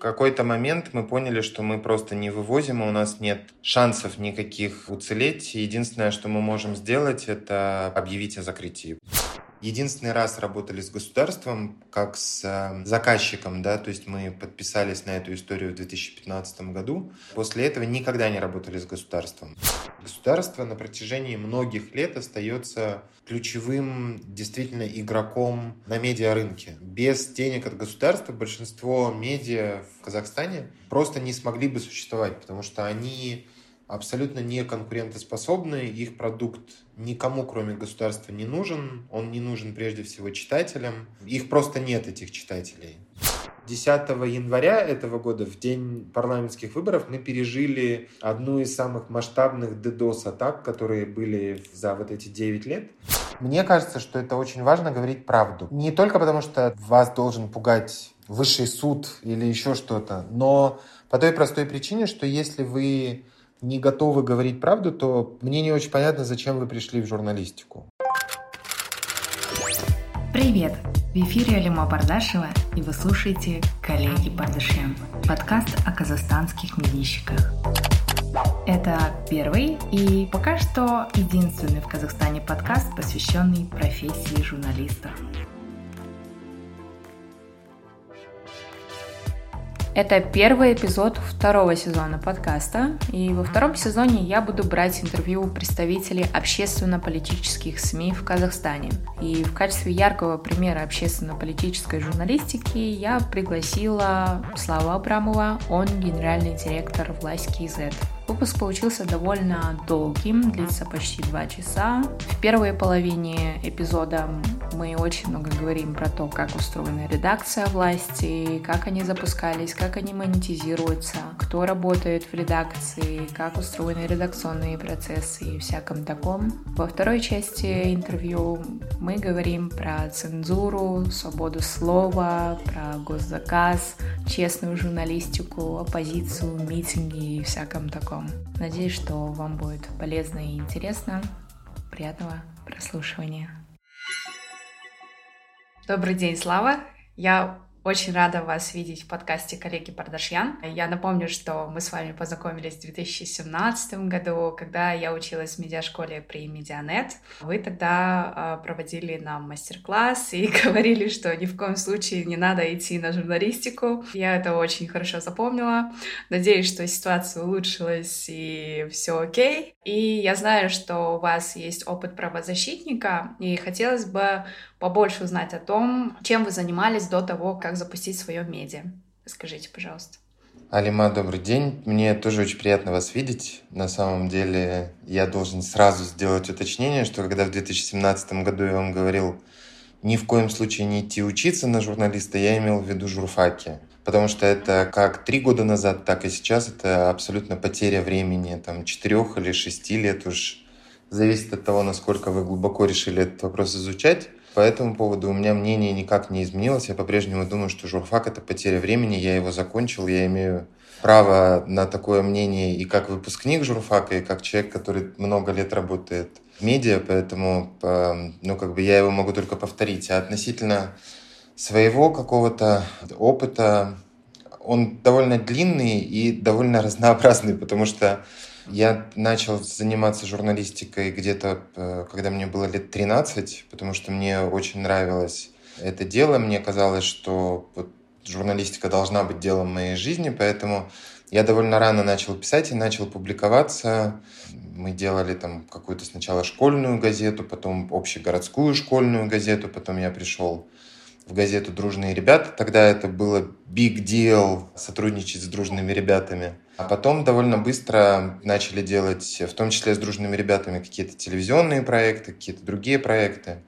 Какой-то момент мы поняли, что мы просто не вывозим, и у нас нет шансов никаких уцелеть. Единственное, что мы можем сделать, это объявить о закрытии. Единственный раз работали с государством, как с э, заказчиком, да, то есть мы подписались на эту историю в 2015 году. После этого никогда не работали с государством. Государство на протяжении многих лет остается ключевым действительно игроком на медиарынке. Без денег от государства большинство медиа в Казахстане просто не смогли бы существовать, потому что они абсолютно не конкурентоспособны, их продукт никому, кроме государства, не нужен, он не нужен прежде всего читателям, их просто нет, этих читателей. 10 января этого года, в день парламентских выборов, мы пережили одну из самых масштабных DDoS-атак, которые были за вот эти 9 лет. Мне кажется, что это очень важно говорить правду. Не только потому, что вас должен пугать высший суд или еще что-то, но по той простой причине, что если вы не готовы говорить правду, то мне не очень понятно, зачем вы пришли в журналистику. Привет! В эфире Алима Бардашева, и вы слушаете «Коллеги Бардашем» – подкаст о казахстанских медийщиках. Это первый и пока что единственный в Казахстане подкаст, посвященный профессии журналиста. Это первый эпизод второго сезона подкаста, и во втором сезоне я буду брать интервью у представителей общественно-политических СМИ в Казахстане. И в качестве яркого примера общественно-политической журналистики я пригласила Слава Абрамова, он генеральный директор власть КИЗ. Выпуск получился довольно долгим, длится почти два часа. В первой половине эпизода мы очень много говорим про то, как устроена редакция власти, как они запускались, как они монетизируются, кто работает в редакции, как устроены редакционные процессы и всяком таком. Во второй части интервью мы говорим про цензуру, свободу слова, про госзаказ, честную журналистику, оппозицию, митинги и всяком таком вам. Надеюсь, что вам будет полезно и интересно. Приятного прослушивания. Добрый день, Слава. Я очень рада вас видеть в подкасте коллеги Пардашьян. Я напомню, что мы с вами познакомились в 2017 году, когда я училась в медиашколе при Медианет. Вы тогда э, проводили нам мастер-класс и говорили, что ни в коем случае не надо идти на журналистику. Я это очень хорошо запомнила. Надеюсь, что ситуация улучшилась и все окей. И я знаю, что у вас есть опыт правозащитника, и хотелось бы побольше узнать о том, чем вы занимались до того, как запустить свое медиа. Скажите, пожалуйста. Алима, добрый день. Мне тоже очень приятно вас видеть. На самом деле, я должен сразу сделать уточнение, что когда в 2017 году я вам говорил ни в коем случае не идти учиться на журналиста, я имел в виду журфаки. Потому что это как три года назад, так и сейчас это абсолютно потеря времени, там, четырех или шести лет уж. Зависит от того, насколько вы глубоко решили этот вопрос изучать. По этому поводу у меня мнение никак не изменилось. Я по-прежнему думаю, что журфак — это потеря времени. Я его закончил, я имею право на такое мнение и как выпускник журфака, и как человек, который много лет работает в медиа, поэтому ну, как бы я его могу только повторить. А относительно своего какого-то опыта, он довольно длинный и довольно разнообразный, потому что я начал заниматься журналистикой где-то, э, когда мне было лет 13, потому что мне очень нравилось это дело. Мне казалось, что журналистика должна быть делом моей жизни, поэтому я довольно рано начал писать и начал публиковаться. Мы делали там какую-то сначала школьную газету, потом общегородскую школьную газету, потом я пришел в газету «Дружные ребята». Тогда это было big deal сотрудничать с дружными ребятами. А потом довольно быстро начали делать, в том числе с дружными ребятами, какие-то телевизионные проекты, какие-то другие проекты.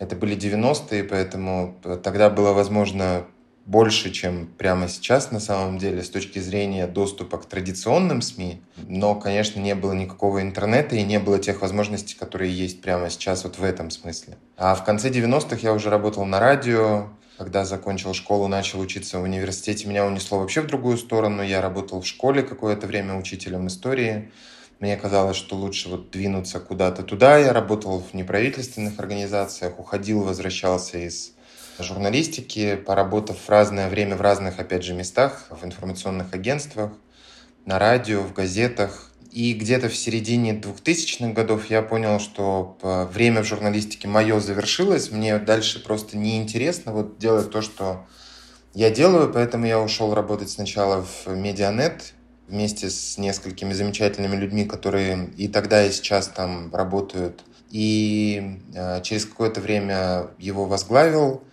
Это были 90-е, поэтому тогда было возможно больше, чем прямо сейчас на самом деле с точки зрения доступа к традиционным СМИ. Но, конечно, не было никакого интернета и не было тех возможностей, которые есть прямо сейчас вот в этом смысле. А в конце 90-х я уже работал на радио, когда закончил школу, начал учиться в университете, меня унесло вообще в другую сторону. Я работал в школе какое-то время учителем истории. Мне казалось, что лучше вот двинуться куда-то туда. Я работал в неправительственных организациях, уходил, возвращался из журналистики, поработав в разное время в разных, опять же, местах, в информационных агентствах, на радио, в газетах. И где-то в середине 2000-х годов я понял, что время в журналистике мое завершилось, мне дальше просто неинтересно вот делать то, что я делаю, поэтому я ушел работать сначала в Медианет вместе с несколькими замечательными людьми, которые и тогда, и сейчас там работают. И э, через какое-то время его возглавил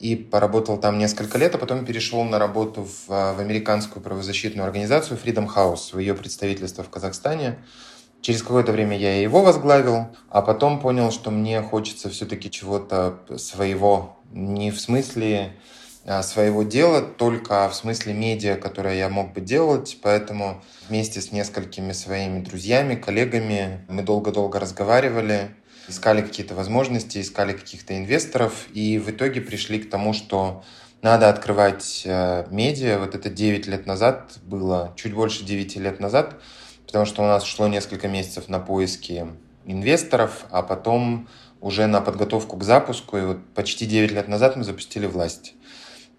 и поработал там несколько лет, а потом перешел на работу в, в американскую правозащитную организацию Freedom House, в ее представительство в Казахстане. Через какое-то время я его возглавил, а потом понял, что мне хочется все-таки чего-то своего, не в смысле а, своего дела, только в смысле медиа, которое я мог бы делать. Поэтому вместе с несколькими своими друзьями, коллегами мы долго-долго разговаривали, искали какие-то возможности, искали каких-то инвесторов, и в итоге пришли к тому, что надо открывать э, медиа. Вот это 9 лет назад было, чуть больше 9 лет назад, потому что у нас шло несколько месяцев на поиски инвесторов, а потом уже на подготовку к запуску, и вот почти 9 лет назад мы запустили власть.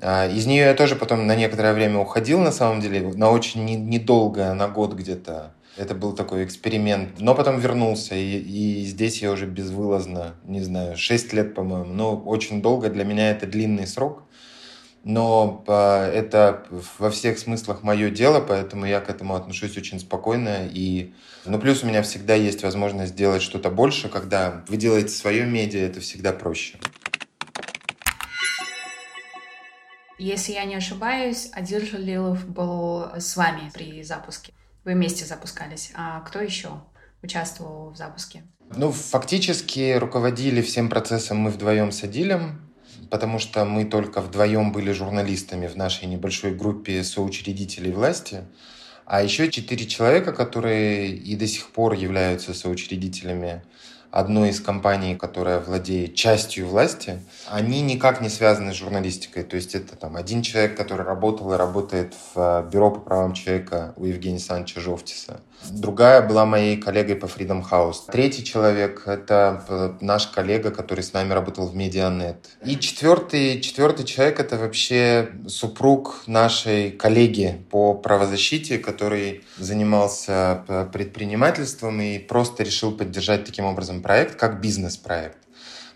А, из нее я тоже потом на некоторое время уходил, на самом деле, на очень недолго, на год где-то. Это был такой эксперимент. Но потом вернулся, и, и здесь я уже безвылазно, не знаю, 6 лет, по-моему. Ну, очень долго, для меня это длинный срок. Но а, это во всех смыслах мое дело, поэтому я к этому отношусь очень спокойно. И, ну, плюс у меня всегда есть возможность сделать что-то больше, когда вы делаете свое медиа, это всегда проще. Если я не ошибаюсь, Адиль Жалилов был с вами при запуске. Вы вместе запускались. А кто еще участвовал в запуске? Ну, фактически руководили всем процессом мы вдвоем с Адилем, потому что мы только вдвоем были журналистами в нашей небольшой группе соучредителей власти. А еще четыре человека, которые и до сих пор являются соучредителями одной из компаний, которая владеет частью власти, они никак не связаны с журналистикой. То есть это там один человек, который работал и работает в э, бюро по правам человека у Евгения Александровича Жовтиса. Другая была моей коллегой по Freedom House. Третий человек — это э, наш коллега, который с нами работал в Медианет. И четвертый, четвертый человек — это вообще супруг нашей коллеги по правозащите, который занимался э, предпринимательством и просто решил поддержать таким образом проект, как бизнес-проект.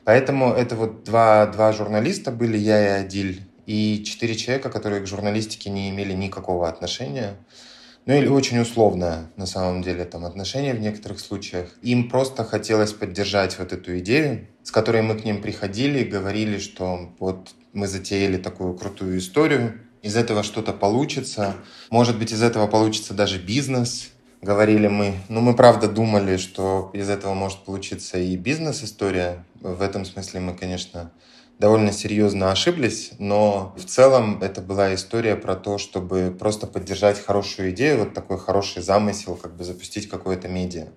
Поэтому это вот два, два журналиста были, я и Адиль, и четыре человека, которые к журналистике не имели никакого отношения. Ну или очень условное, на самом деле, там отношение в некоторых случаях. Им просто хотелось поддержать вот эту идею, с которой мы к ним приходили и говорили, что вот мы затеяли такую крутую историю, из этого что-то получится. Может быть, из этого получится даже бизнес, говорили мы. Ну, мы правда думали, что из этого может получиться и бизнес-история. В этом смысле мы, конечно, довольно серьезно ошиблись, но в целом это была история про то, чтобы просто поддержать хорошую идею, вот такой хороший замысел, как бы запустить какое-то медиа.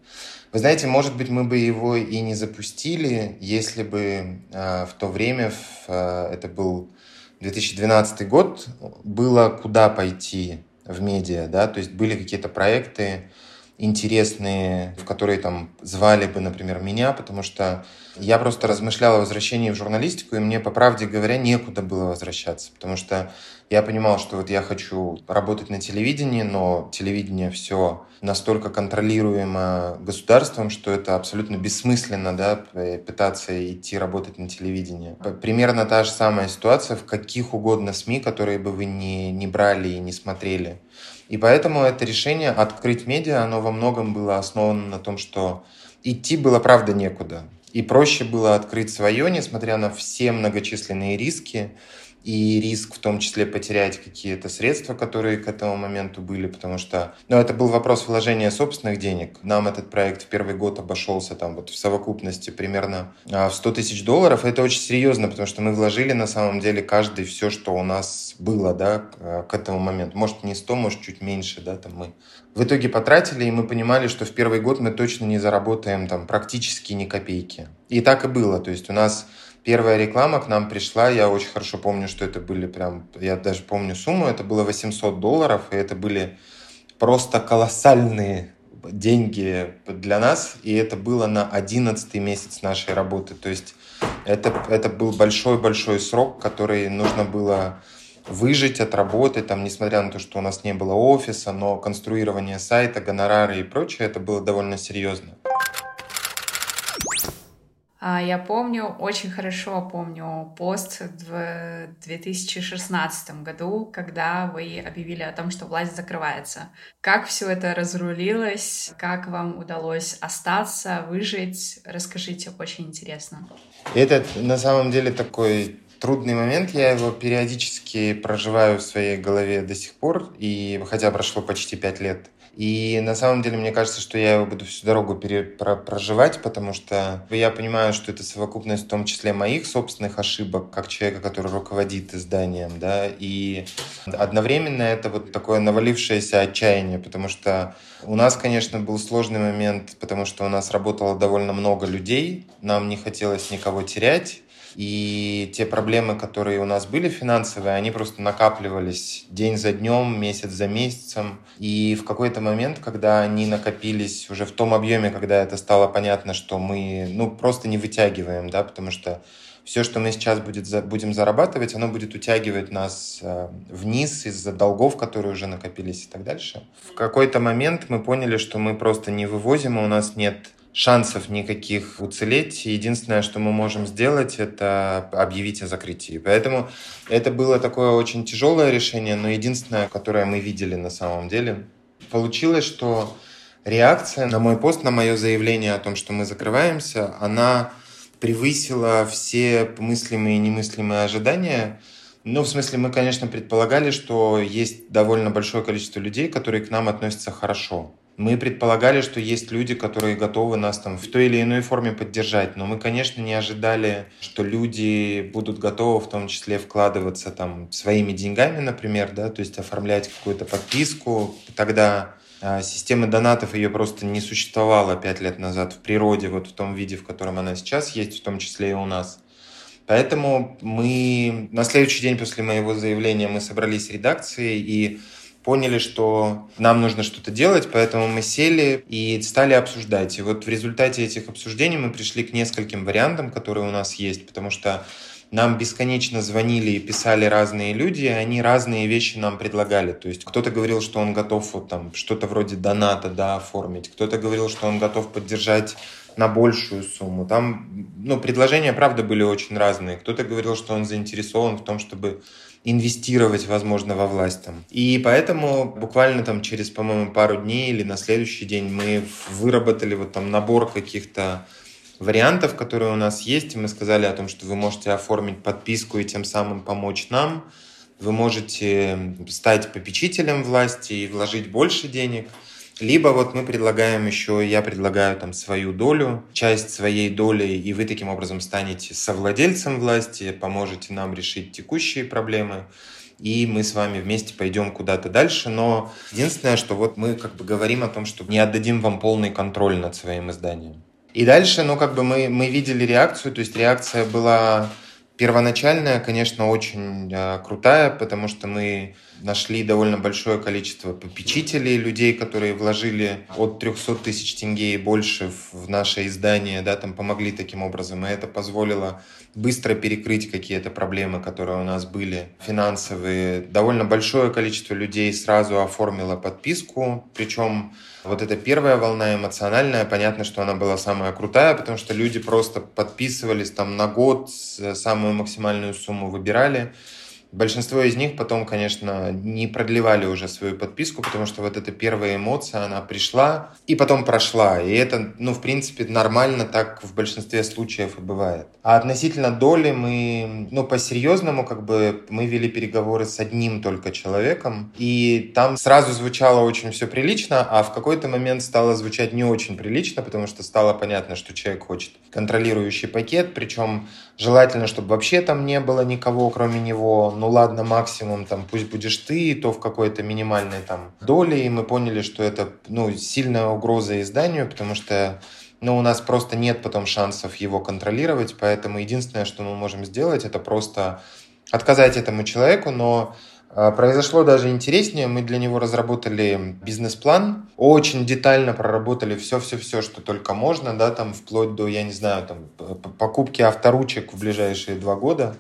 Вы знаете, может быть, мы бы его и не запустили, если бы э, в то время, в, э, это был 2012 год, было куда пойти в медиа, да, то есть были какие-то проекты, интересные, в которые там звали бы, например, меня, потому что я просто размышлял о возвращении в журналистику, и мне, по правде говоря, некуда было возвращаться, потому что я понимал, что вот я хочу работать на телевидении, но телевидение все настолько контролируемо государством, что это абсолютно бессмысленно, да, пытаться идти работать на телевидении. Примерно та же самая ситуация в каких угодно СМИ, которые бы вы не, не брали и не смотрели. И поэтому это решение открыть медиа, оно во многом было основано на том, что идти было правда некуда. И проще было открыть свое, несмотря на все многочисленные риски, и риск в том числе потерять какие-то средства, которые к этому моменту были, потому что, ну, это был вопрос вложения собственных денег. Нам этот проект в первый год обошелся там вот в совокупности примерно а, в 100 тысяч долларов. Это очень серьезно, потому что мы вложили на самом деле каждый все, что у нас было, да, к этому моменту. Может, не 100, может, чуть меньше, да, там мы в итоге потратили, и мы понимали, что в первый год мы точно не заработаем там практически ни копейки. И так и было. То есть у нас Первая реклама к нам пришла, я очень хорошо помню, что это были прям, я даже помню сумму, это было 800 долларов, и это были просто колоссальные деньги для нас, и это было на 11 месяц нашей работы. То есть Это, это был большой-большой срок, который нужно было выжить, отработать, там, несмотря на то, что у нас не было офиса, но конструирование сайта, гонорары и прочее, это было довольно серьезно. А, я помню, очень хорошо помню пост в 2016 году, когда вы объявили о том, что власть закрывается. Как все это разрулилось? Как вам удалось остаться, выжить? Расскажите, очень интересно. Это на самом деле такой трудный момент. Я его периодически проживаю в своей голове до сих пор, и хотя прошло почти пять лет. И на самом деле мне кажется, что я его буду всю дорогу проживать, потому что я понимаю, что это совокупность в том числе моих собственных ошибок, как человека, который руководит изданием, да, и одновременно это вот такое навалившееся отчаяние, потому что у нас, конечно, был сложный момент, потому что у нас работало довольно много людей, нам не хотелось никого терять, и те проблемы, которые у нас были финансовые, они просто накапливались день за днем, месяц за месяцем. И в какой-то момент, когда они накопились уже в том объеме, когда это стало понятно, что мы ну, просто не вытягиваем, да, потому что все, что мы сейчас будет, будем зарабатывать, оно будет утягивать нас э, вниз из-за долгов, которые уже накопились и так дальше. В какой-то момент мы поняли, что мы просто не вывозим, и у нас нет шансов никаких уцелеть. Единственное, что мы можем сделать, это объявить о закрытии. Поэтому это было такое очень тяжелое решение, но единственное, которое мы видели на самом деле. Получилось, что реакция на мой пост, на мое заявление о том, что мы закрываемся, она превысила все мыслимые и немыслимые ожидания. Ну, в смысле, мы, конечно, предполагали, что есть довольно большое количество людей, которые к нам относятся хорошо. Мы предполагали, что есть люди, которые готовы нас там в той или иной форме поддержать, но мы, конечно, не ожидали, что люди будут готовы в том числе вкладываться там своими деньгами, например, да, то есть оформлять какую-то подписку. Тогда а, система донатов ее просто не существовала пять лет назад в природе, вот в том виде, в котором она сейчас есть, в том числе и у нас. Поэтому мы на следующий день после моего заявления мы собрались редакцией и поняли, что нам нужно что-то делать, поэтому мы сели и стали обсуждать. И вот в результате этих обсуждений мы пришли к нескольким вариантам, которые у нас есть, потому что нам бесконечно звонили и писали разные люди, и они разные вещи нам предлагали. То есть кто-то говорил, что он готов вот там что-то вроде доната да, оформить, кто-то говорил, что он готов поддержать на большую сумму. Там ну, предложения, правда, были очень разные. Кто-то говорил, что он заинтересован в том, чтобы инвестировать, возможно, во власть там. И поэтому буквально там через, по-моему, пару дней или на следующий день мы выработали вот там набор каких-то вариантов, которые у нас есть, и мы сказали о том, что вы можете оформить подписку и тем самым помочь нам. Вы можете стать попечителем власти и вложить больше денег – либо вот мы предлагаем еще, я предлагаю там свою долю, часть своей доли, и вы таким образом станете совладельцем власти, поможете нам решить текущие проблемы, и мы с вами вместе пойдем куда-то дальше. Но единственное, что вот мы как бы говорим о том, что не отдадим вам полный контроль над своим изданием. И дальше, ну, как бы мы, мы видели реакцию, то есть реакция была первоначальная, конечно, очень э, крутая, потому что мы нашли довольно большое количество попечителей, людей, которые вложили от 300 тысяч тенге и больше в наше издание, да, там помогли таким образом, и это позволило быстро перекрыть какие-то проблемы, которые у нас были, финансовые. Довольно большое количество людей сразу оформило подписку, причем вот эта первая волна эмоциональная, понятно, что она была самая крутая, потому что люди просто подписывались там на год, самую максимальную сумму выбирали, Большинство из них потом, конечно, не продлевали уже свою подписку, потому что вот эта первая эмоция, она пришла и потом прошла. И это, ну, в принципе, нормально так в большинстве случаев и бывает. А относительно доли мы, ну, по-серьезному, как бы, мы вели переговоры с одним только человеком, и там сразу звучало очень все прилично, а в какой-то момент стало звучать не очень прилично, потому что стало понятно, что человек хочет контролирующий пакет, причем желательно, чтобы вообще там не было никого, кроме него, ну ладно, максимум там пусть будешь ты, то в какой-то минимальной там доле, и мы поняли, что это ну, сильная угроза изданию, потому что ну, у нас просто нет потом шансов его контролировать, поэтому единственное, что мы можем сделать, это просто отказать этому человеку, но А, произошло даже интереснее. Мы для него разработали бизнес-план, очень детально проработали все-все-все, что только можно, да, там вплоть до, я не знаю, там покупки авторучек в ближайшие два года.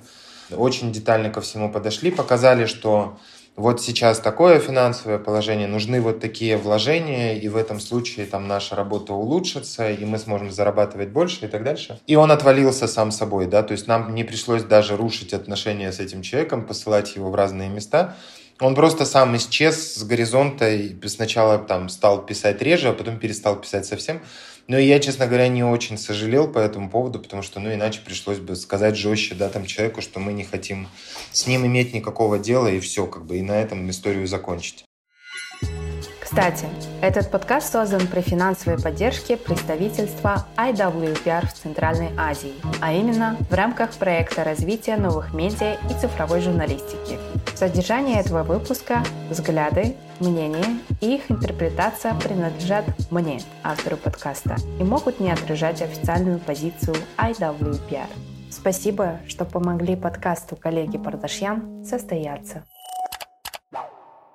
Очень детально ко всему подошли, показали, что вот сейчас такое финансовое положение, нужны вот такие вложения, и в этом случае там наша работа улучшится, и мы сможем зарабатывать больше и так дальше. И он отвалился сам собой, да, то есть нам не пришлось даже рушить отношения с этим человеком, посылать его в разные места. Он просто сам исчез с горизонта и сначала там стал писать реже, а потом перестал писать совсем. Но я, честно говоря, не очень сожалел по этому поводу, потому что, ну, иначе пришлось бы сказать жестче, да, там человеку, что мы не хотим с ним иметь никакого дела, и все, как бы, и на этом историю закончить. Кстати, этот подкаст создан при финансовой поддержке представительства IWPR в Центральной Азии, а именно в рамках проекта развития новых медиа и цифровой журналистики. Содержание этого выпуска, взгляды, мнения и их интерпретация принадлежат мне, автору подкаста, и могут не отражать официальную позицию IWPR. Спасибо, что помогли подкасту коллеги Пардашьян состояться.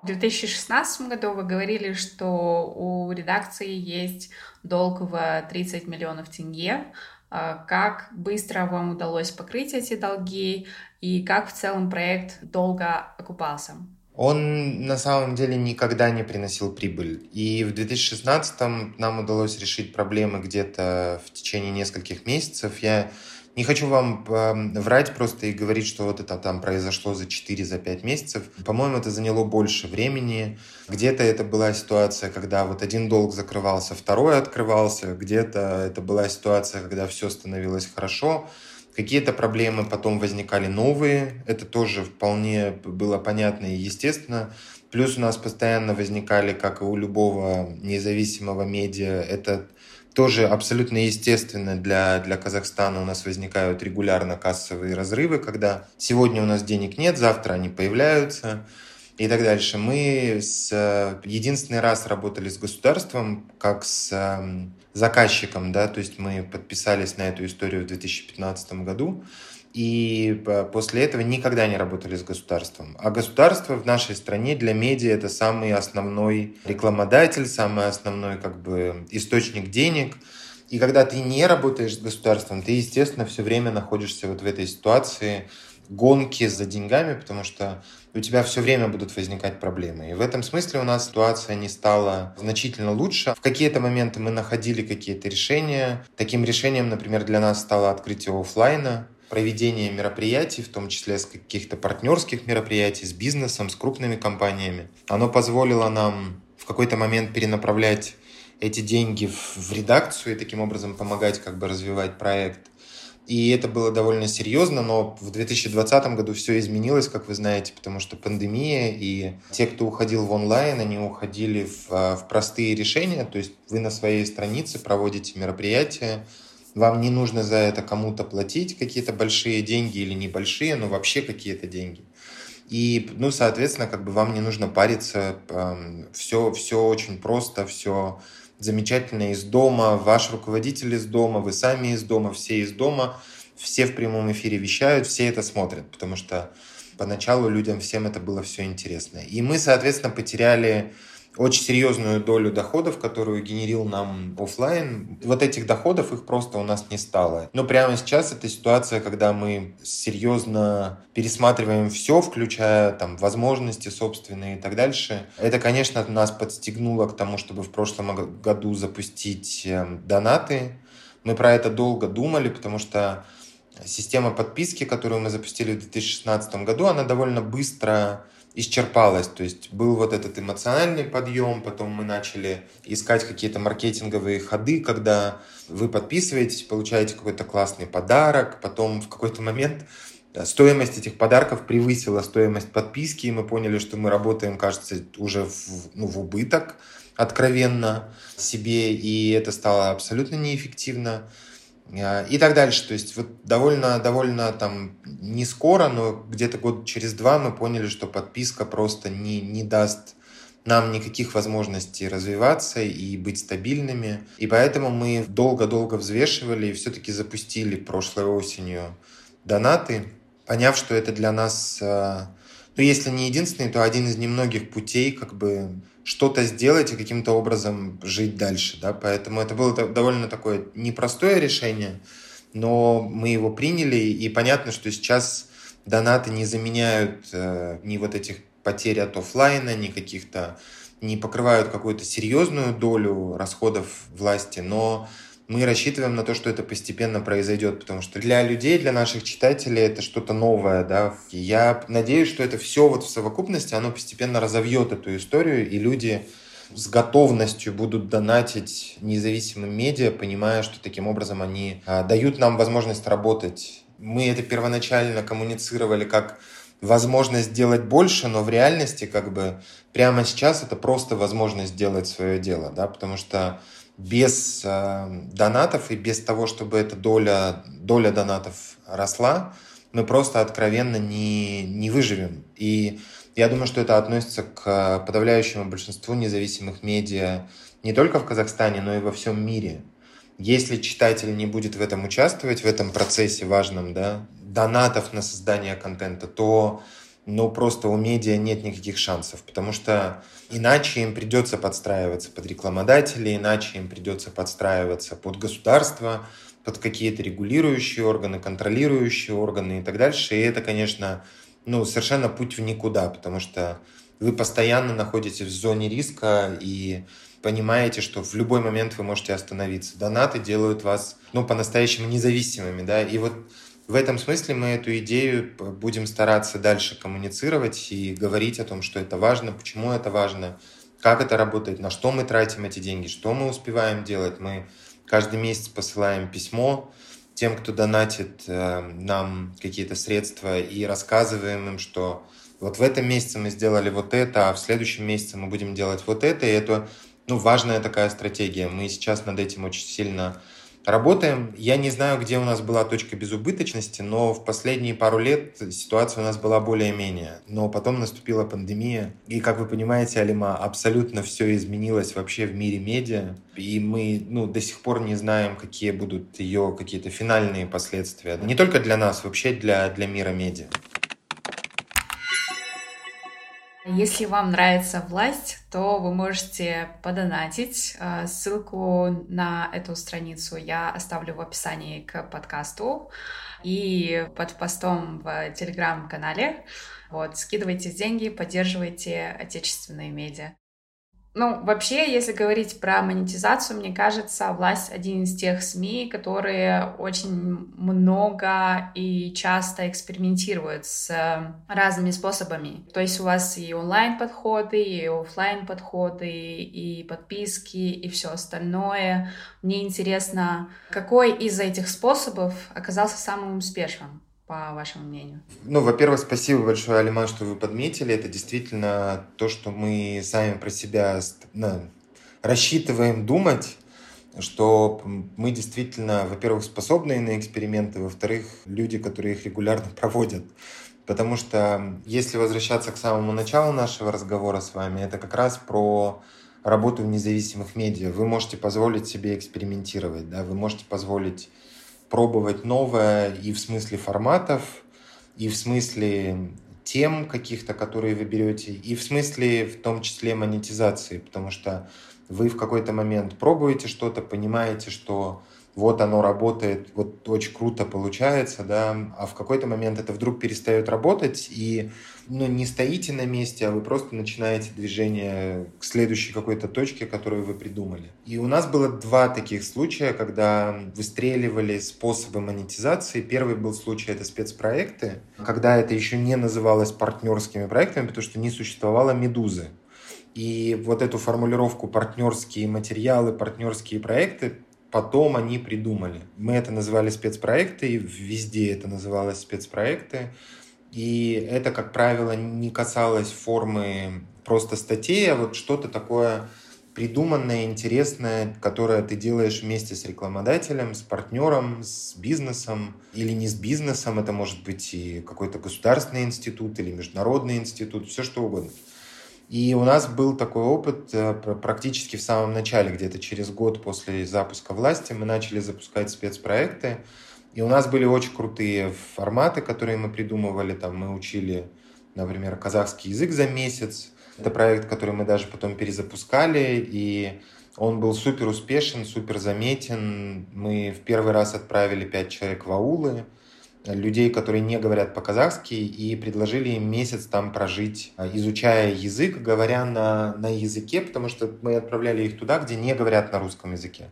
В 2016 году вы говорили, что у редакции есть долг в 30 миллионов тенге. А как быстро вам удалось покрыть эти долги и как в целом проект долго окупался? Он на самом деле никогда не приносил прибыль. И в 2016 нам удалось решить проблемы где-то в течение нескольких месяцев. Я не хочу вам врать просто и говорить, что вот это там произошло за 4-5 за 5 месяцев. По-моему, это заняло больше времени. Где-то это была ситуация, когда вот один долг закрывался, второй открывался. Где-то это была ситуация, когда все становилось хорошо. Какие-то проблемы потом возникали новые. Это тоже вполне было понятно и естественно. Плюс у нас постоянно возникали, как и у любого независимого медиа, это тоже абсолютно естественно для, для Казахстана у нас возникают регулярно кассовые разрывы, когда сегодня у нас денег нет, завтра они появляются и так дальше. Мы с, единственный раз работали с государством как с эм, заказчиком, да, то есть мы подписались на эту историю в 2015 году. И после этого никогда не работали с государством. А государство в нашей стране для медиа это самый основной рекламодатель, самый основной как бы источник денег. И когда ты не работаешь с государством, ты, естественно, все время находишься вот в этой ситуации гонки за деньгами, потому что у тебя все время будут возникать проблемы. И в этом смысле у нас ситуация не стала значительно лучше. В какие-то моменты мы находили какие-то решения. Таким решением, например, для нас стало открытие офлайна, проведение мероприятий, в том числе с каких-то партнерских мероприятий, с бизнесом, с крупными компаниями. Оно позволило нам в какой-то момент перенаправлять эти деньги в, редакцию и таким образом помогать как бы развивать проект. И это было довольно серьезно, но в 2020 году все изменилось, как вы знаете, потому что пандемия, и те, кто уходил в онлайн, они уходили в, в простые решения, то есть вы на своей странице проводите мероприятия, вам не нужно за это кому-то платить какие-то большие деньги или небольшие, но вообще какие-то деньги. И, ну, соответственно, как бы вам не нужно париться, все, все очень просто, все замечательно из дома, ваш руководитель из дома, вы сами из дома, все из дома, все в прямом эфире вещают, все это смотрят, потому что поначалу людям всем это было все интересно. И мы, соответственно, потеряли очень серьезную долю доходов, которую генерил нам офлайн. Вот этих доходов их просто у нас не стало. Но прямо сейчас это ситуация, когда мы серьезно пересматриваем все, включая там возможности собственные и так дальше. Это, конечно, нас подстегнуло к тому, чтобы в прошлом году запустить эм, донаты. Мы про это долго думали, потому что система подписки, которую мы запустили в 2016 году, она довольно быстро исчерпалось. То есть был вот этот эмоциональный подъем, потом мы начали искать какие-то маркетинговые ходы, когда вы подписываетесь, получаете какой-то классный подарок, потом в какой-то момент стоимость этих подарков превысила стоимость подписки, и мы поняли, что мы работаем, кажется, уже в, ну, в убыток откровенно себе, и это стало абсолютно неэффективно. А, и так дальше. То есть вот довольно, довольно там не скоро, но где-то год через два мы поняли, что подписка просто не, не даст нам никаких возможностей развиваться и быть стабильными. И поэтому мы долго-долго взвешивали и все-таки запустили прошлой осенью донаты, поняв, что это для нас а, ну, если не единственный, то один из немногих путей как бы что-то сделать и каким-то образом жить дальше, да, поэтому это было довольно такое непростое решение, но мы его приняли, и понятно, что сейчас донаты не заменяют э, ни вот этих потерь от офлайна, ни каких-то, не покрывают какую-то серьезную долю расходов власти, но мы рассчитываем на то, что это постепенно произойдет, потому что для людей, для наших читателей это что-то новое, да. Я надеюсь, что это все вот в совокупности, оно постепенно разовьет эту историю, и люди с готовностью будут донатить независимым медиа, понимая, что таким образом они а, дают нам возможность работать. Мы это первоначально коммуницировали как возможность сделать больше, но в реальности как бы прямо сейчас это просто возможность сделать свое дело, да, потому что без э, донатов и без того, чтобы эта доля, доля донатов росла, мы просто откровенно не, не выживем. И я думаю, что это относится к подавляющему большинству независимых медиа не только в Казахстане, но и во всем мире. Если читатель не будет в этом участвовать, в этом процессе важном, да, донатов на создание контента, то ну, просто у медиа нет никаких шансов, потому что иначе им придется подстраиваться под рекламодателей, иначе им придется подстраиваться под государство, под какие-то регулирующие органы, контролирующие органы и так дальше. И это, конечно, ну, совершенно путь в никуда, потому что вы постоянно находитесь в зоне риска и понимаете, что в любой момент вы можете остановиться. Донаты делают вас, ну, по-настоящему независимыми, да, и вот в этом смысле мы эту идею будем стараться дальше коммуницировать и говорить о том, что это важно, почему это важно, как это работает, на что мы тратим эти деньги, что мы успеваем делать. Мы каждый месяц посылаем письмо тем, кто донатит э, нам какие-то средства, и рассказываем им, что вот в этом месяце мы сделали вот это, а в следующем месяце мы будем делать вот это, и это ну, важная такая стратегия. Мы сейчас над этим очень сильно Работаем. Я не знаю, где у нас была точка безубыточности, но в последние пару лет ситуация у нас была более-менее. Но потом наступила пандемия. И, как вы понимаете, Алима, абсолютно все изменилось вообще в мире медиа. И мы ну, до сих пор не знаем, какие будут ее какие-то финальные последствия. Не только для нас, вообще для, для мира медиа. Если вам нравится власть, то вы можете подонатить. Э, ссылку на эту страницу я оставлю в описании к подкасту и под постом в телеграм-канале. Вот, скидывайте деньги, поддерживайте отечественные медиа. Ну, вообще, если говорить про монетизацию, мне кажется, власть один из тех СМИ, которые очень много и часто экспериментируют с разными способами. То есть у вас и онлайн-подходы, и офлайн подходы и подписки, и все остальное. Мне интересно, какой из этих способов оказался самым успешным? По вашему мнению? Ну, во-первых, спасибо большое, Алиман, что вы подметили. Это действительно то, что мы сами про себя ну, рассчитываем думать, что мы действительно, во-первых, способны на эксперименты, во-вторых, люди, которые их регулярно проводят. Потому что если возвращаться к самому началу нашего разговора с вами, это как раз про работу в независимых медиа. Вы можете позволить себе экспериментировать, да, вы можете позволить пробовать новое и в смысле форматов, и в смысле тем каких-то, которые вы берете, и в смысле в том числе монетизации, потому что вы в какой-то момент пробуете что-то, понимаете, что вот оно работает, вот очень круто получается, да, а в какой-то момент это вдруг перестает работать, и ну, не стоите на месте, а вы просто начинаете движение к следующей какой-то точке, которую вы придумали. И у нас было два таких случая, когда выстреливали способы монетизации. Первый был случай, это спецпроекты, когда это еще не называлось партнерскими проектами, потому что не существовало «Медузы». И вот эту формулировку партнерские материалы, партнерские проекты потом они придумали. Мы это называли спецпроекты, и везде это называлось спецпроекты. И это, как правило, не касалось формы просто статей, а вот что-то такое придуманное, интересное, которое ты делаешь вместе с рекламодателем, с партнером, с бизнесом или не с бизнесом. Это может быть и какой-то государственный институт или международный институт, все что угодно. И у нас был такой опыт э, практически в самом начале, где-то через год после запуска власти мы начали запускать спецпроекты. И у нас были очень крутые форматы, которые мы придумывали. Там мы учили например, казахский язык за месяц. Это проект, который мы даже потом перезапускали, и он был супер успешен, супер заметен. Мы в первый раз отправили пять человек в аулы, людей, которые не говорят по-казахски, и предложили им месяц там прожить, а, изучая язык, говоря на, на языке, потому что мы отправляли их туда, где не говорят на русском языке.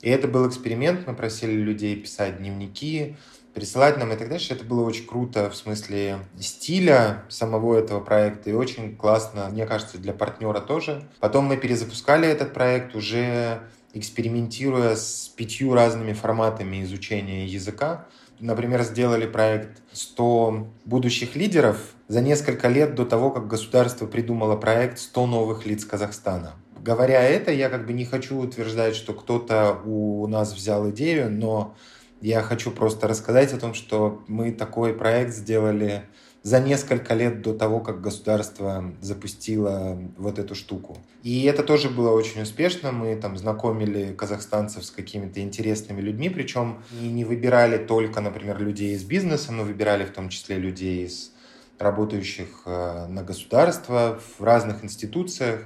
И это был эксперимент, мы просили людей писать дневники, присылать нам и так дальше. Это было очень круто в смысле стиля самого этого проекта и очень классно, мне кажется, для партнера тоже. Потом мы перезапускали этот проект уже экспериментируя с пятью разными форматами изучения языка. Например, сделали проект 100 будущих лидеров за несколько лет до того, как государство придумало проект 100 новых лиц Казахстана. Говоря это, я как бы не хочу утверждать, что кто-то у нас взял идею, но я хочу просто рассказать о том, что мы такой проект сделали за несколько лет до того, как государство запустило вот эту штуку. И это тоже было очень успешно. Мы там знакомили казахстанцев с какими-то интересными людьми, причем не выбирали только, например, людей из бизнеса, мы выбирали в том числе людей из работающих э, на государство в разных институциях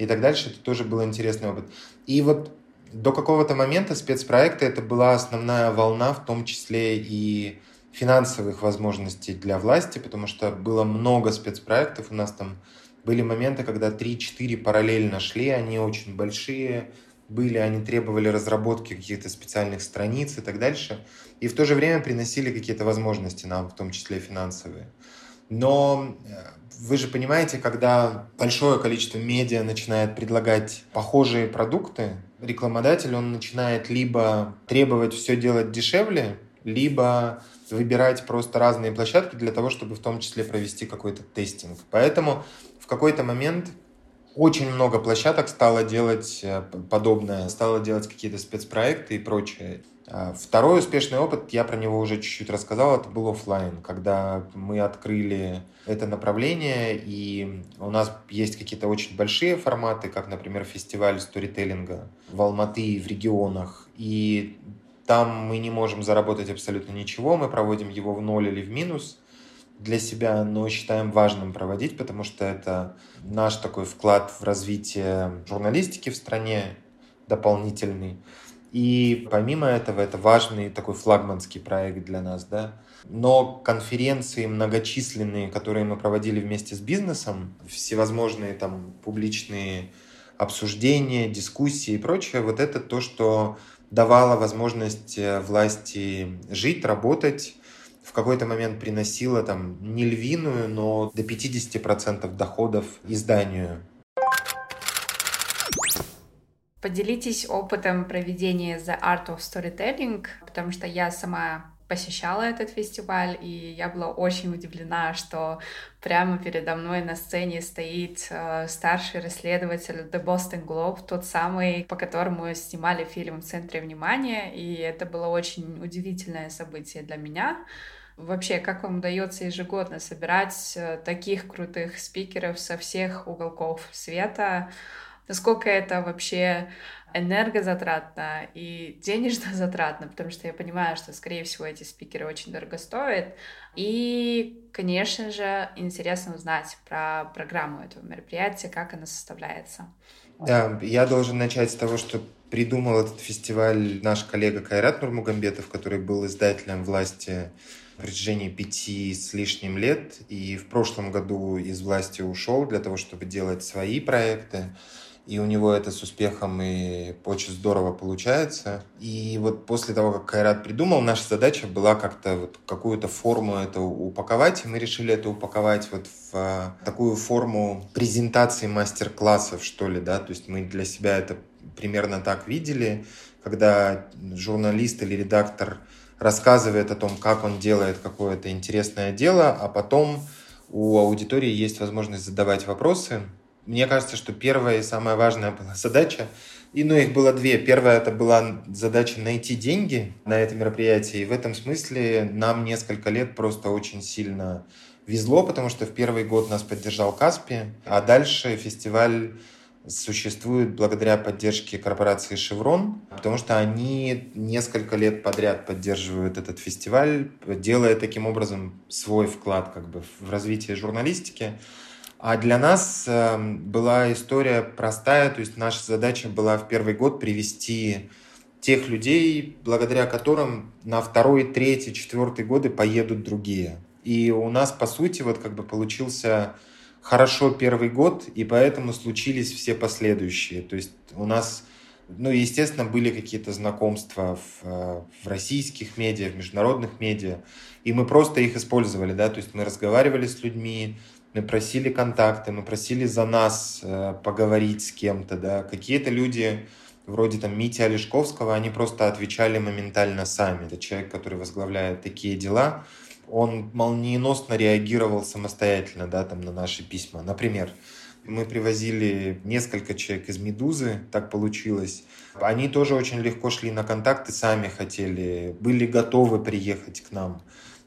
и так дальше. Это тоже был интересный опыт. И вот до какого-то момента спецпроекты это была основная волна, в том числе и финансовых возможностей для власти, потому что было много спецпроектов. У нас там были моменты, когда 3-4 параллельно шли, они очень большие были, они требовали разработки каких-то специальных страниц и так дальше. И в то же время приносили какие-то возможности нам, в том числе финансовые. Но э, вы же понимаете, когда большое количество медиа начинает предлагать похожие продукты, рекламодатель, он начинает либо требовать все делать дешевле, либо выбирать просто разные площадки для того, чтобы в том числе провести какой-то тестинг. Поэтому в какой-то момент очень много площадок стало делать э, подобное, стало делать какие-то спецпроекты и прочее. А второй успешный опыт, я про него уже чуть-чуть рассказал, это был офлайн, когда мы открыли это направление, и у нас есть какие-то очень большие форматы, как, например, фестиваль сторителлинга в Алматы и в регионах, и там мы не можем заработать абсолютно ничего, мы проводим его в ноль или в минус для себя, но считаем важным проводить, потому что это наш такой вклад в развитие журналистики в стране дополнительный. И помимо этого, это важный такой флагманский проект для нас, да. Но конференции многочисленные, которые мы проводили вместе с бизнесом, всевозможные там публичные обсуждения, дискуссии и прочее, вот это то, что давало возможность э, власти жить, работать, в какой-то момент приносило там не львиную, но до 50% доходов изданию. Поделитесь опытом проведения The Art of Storytelling, потому что я сама посещала этот фестиваль, и я была очень удивлена, что прямо передо мной на сцене стоит э, старший расследователь The Boston Globe, тот самый, по которому снимали фильм в центре внимания, и это было очень удивительное событие для меня. Вообще, как вам удается ежегодно собирать э, таких крутых спикеров со всех уголков света? Насколько это вообще энергозатратно и денежно затратно, потому что я понимаю, что, скорее всего, эти спикеры очень дорого стоят. И, конечно же, интересно узнать про программу этого мероприятия, как она составляется. Да, я должен начать с того, что придумал этот фестиваль наш коллега Кайрат Нурмугамбетов, который был издателем власти в протяжении пяти с лишним лет, и в прошлом году из власти ушел для того, чтобы делать свои проекты и у него это с успехом и очень здорово получается. И вот после того, как Кайрат придумал, наша задача была как-то вот какую-то форму это упаковать, и мы решили это упаковать вот в а, такую форму презентации мастер-классов, что ли, да, то есть мы для себя это примерно так видели, когда журналист или редактор рассказывает о том, как он делает какое-то интересное дело, а потом у аудитории есть возможность задавать вопросы, мне кажется, что первая и самая важная была задача, и ну, их было две. Первая это была задача найти деньги на это мероприятие. И в этом смысле нам несколько лет просто очень сильно везло, потому что в первый год нас поддержал Каспи, а дальше фестиваль существует благодаря поддержке корпорации «Шеврон», потому что они несколько лет подряд поддерживают этот фестиваль, делая таким образом свой вклад как бы в развитие журналистики. А для нас э, была история простая, то есть наша задача была в первый год привести тех людей, благодаря которым на второй, третий, четвертый годы поедут другие. И у нас, по сути, вот как бы получился хорошо первый год, и поэтому случились все последующие. То есть у нас, ну, естественно, были какие-то знакомства в, э, в российских медиа, в международных медиа, и мы просто их использовали, да, то есть мы разговаривали с людьми, мы просили контакты, мы просили за нас э, поговорить с кем-то, да, какие-то люди вроде там Мити Олешковского, они просто отвечали моментально сами. Это человек, который возглавляет такие дела, он молниеносно реагировал самостоятельно да, там, на наши письма. Например, мы привозили несколько человек из «Медузы», так получилось. Они тоже очень легко шли на контакты, сами хотели, были готовы приехать к нам.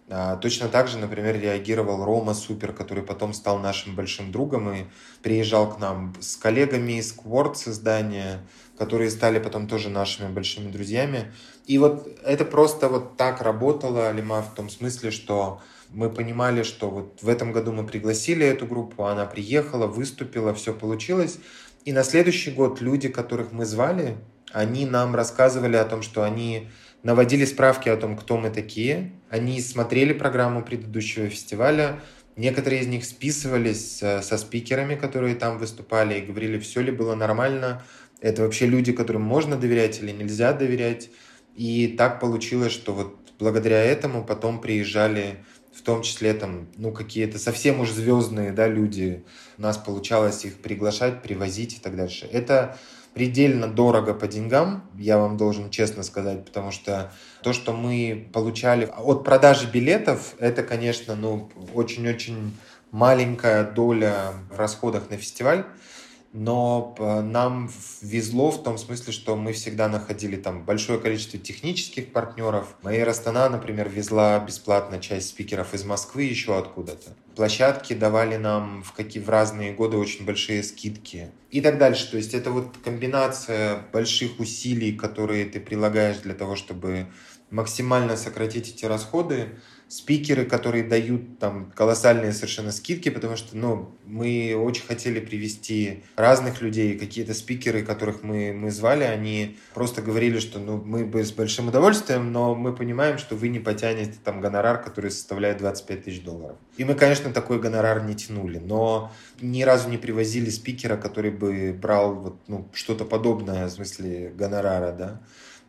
А, точно так же, например, реагировал Рома Супер, который потом стал нашим большим другом и приезжал к нам с коллегами из Quartz издания, которые стали потом тоже нашими большими друзьями. И вот это просто вот так работало, Алима, в том смысле, что мы понимали, что вот в этом году мы пригласили эту группу, она приехала, выступила, все получилось. И на следующий год люди, которых мы звали, они нам рассказывали о том, что они наводили справки о том, кто мы такие. Они смотрели программу предыдущего фестиваля. Некоторые из них списывались со спикерами, которые там выступали, и говорили, все ли было нормально, это вообще люди, которым можно доверять или нельзя доверять. И так получилось, что вот благодаря этому потом приезжали в том числе там, ну, какие-то совсем уж звездные, да, люди. У нас получалось их приглашать, привозить и так дальше. Это предельно дорого по деньгам, я вам должен честно сказать, потому что то, что мы получали от продажи билетов, это, конечно, ну, очень-очень маленькая доля в расходах на фестиваль но э, нам везло в том смысле, что мы всегда находили там большое количество технических партнеров. Моя Растана, например, везла бесплатно часть спикеров из Москвы еще откуда-то. Площадки давали нам в, какие, в разные годы очень большие скидки и так дальше. То есть это вот комбинация больших усилий, которые ты прилагаешь для того, чтобы максимально сократить эти расходы, спикеры, которые дают там колоссальные совершенно скидки, потому что, ну, мы очень хотели привести разных людей, какие-то спикеры, которых мы, мы звали, они просто говорили, что, ну, мы бы с большим удовольствием, но мы понимаем, что вы не потянете там гонорар, который составляет 25 тысяч долларов. И мы, конечно, такой гонорар не тянули, но ни разу не привозили спикера, который бы брал вот, ну, что-то подобное, в смысле гонорара, да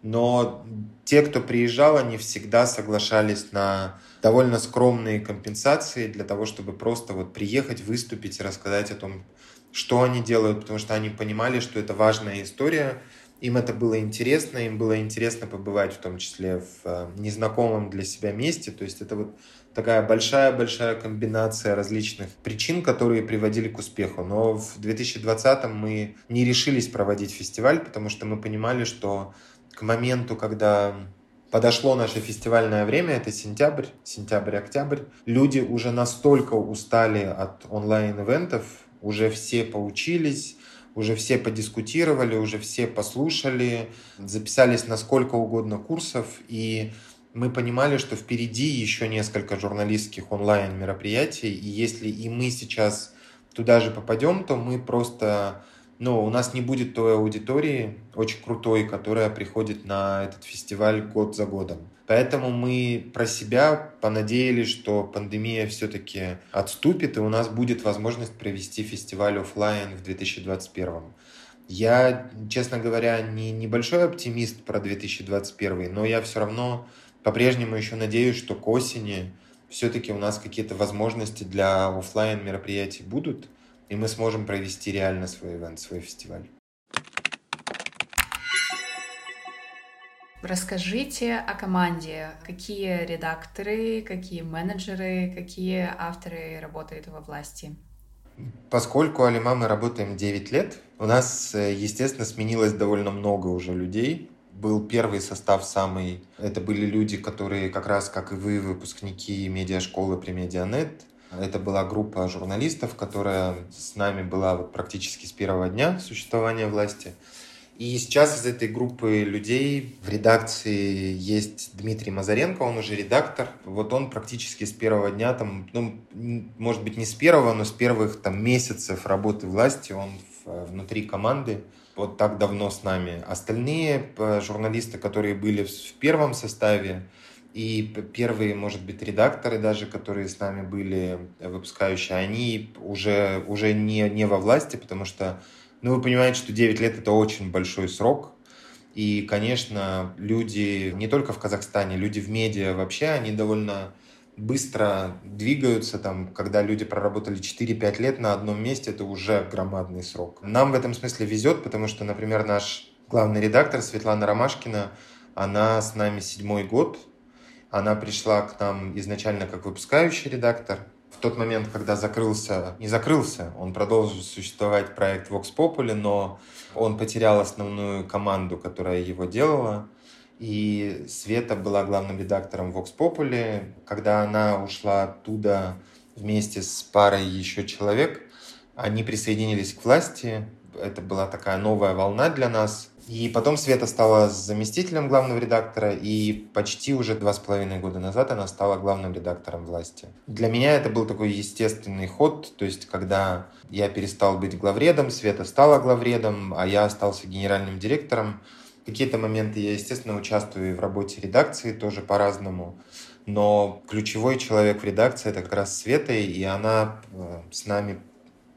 но те, кто приезжал, они всегда соглашались на довольно скромные компенсации для того, чтобы просто вот приехать, выступить и рассказать о том, что они делают, потому что они понимали, что это важная история, им это было интересно, им было интересно побывать в том числе в э, незнакомом для себя месте, то есть это вот такая большая-большая комбинация различных причин, которые приводили к успеху. Но в 2020 мы не решились проводить фестиваль, потому что мы понимали, что к моменту, когда подошло наше фестивальное время, это сентябрь, сентябрь-октябрь, люди уже настолько устали от онлайн-ивентов, уже все поучились, уже все подискутировали, уже все послушали, записались на сколько угодно курсов, и мы понимали, что впереди еще несколько журналистских онлайн-мероприятий, и если и мы сейчас туда же попадем, то мы просто но у нас не будет той аудитории очень крутой, которая приходит на этот фестиваль год за годом. Поэтому мы про себя понадеялись, что пандемия все-таки отступит, и у нас будет возможность провести фестиваль офлайн в 2021. Я, честно говоря, не небольшой оптимист про 2021, но я все равно по-прежнему еще надеюсь, что к осени все-таки у нас какие-то возможности для офлайн мероприятий будут и мы сможем провести реально свой ивент, свой фестиваль. Расскажите о команде. Какие редакторы, какие менеджеры, какие авторы работают во власти? Поскольку Алима мы работаем 9 лет, у нас, э, естественно, сменилось довольно много уже людей. Был первый состав самый... Это были люди, которые как раз, как и вы, выпускники медиашколы при Медианет. Это была группа журналистов, которая с нами была вот практически с первого дня существования власти. И сейчас из этой группы людей в редакции есть Дмитрий Мазаренко, он уже редактор. Вот он практически с первого дня, там, ну, может быть, не с первого, но с первых там, месяцев работы власти он внутри команды вот так давно с нами. Остальные э, журналисты, которые были в первом составе, и первые, может быть, редакторы даже, которые с нами были э, выпускающие, они уже, уже не, не во власти, потому что ну, вы понимаете, что 9 лет – это очень большой срок. И, конечно, люди не только в Казахстане, люди в медиа вообще, они довольно быстро двигаются. Там, когда люди проработали 4-5 лет на одном месте, это уже громадный срок. Нам в этом смысле везет, потому что, например, наш главный редактор Светлана Ромашкина, она с нами седьмой год. Она пришла к нам изначально как выпускающий редактор – в тот момент, когда закрылся, не закрылся, он продолжил существовать проект Vox Populi, но он потерял основную команду, которая его делала. И Света была главным редактором Vox Populi. Когда она ушла оттуда вместе с парой еще человек, они присоединились к власти. Это была такая новая волна для нас. И потом Света стала заместителем главного редактора, и почти уже два с половиной года назад она стала главным редактором власти. Для меня это был такой естественный ход, то есть когда я перестал быть главредом, Света стала главредом, а я остался генеральным директором. Какие-то моменты я, естественно, участвую в работе редакции тоже по-разному. Но ключевой человек в редакции это как раз Света, и она э, с нами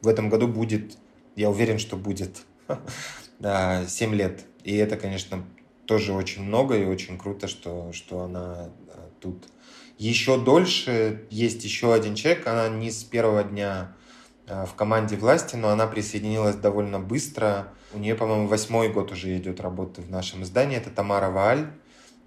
в этом году будет, я уверен, что будет 7 лет. И это, конечно, тоже очень много и очень круто, что, что она э, тут еще дольше. Есть еще один человек, она не с первого дня э, в команде власти, но она присоединилась довольно быстро. У нее, по-моему, восьмой год уже идет работы в нашем издании. Это Тамара Вааль.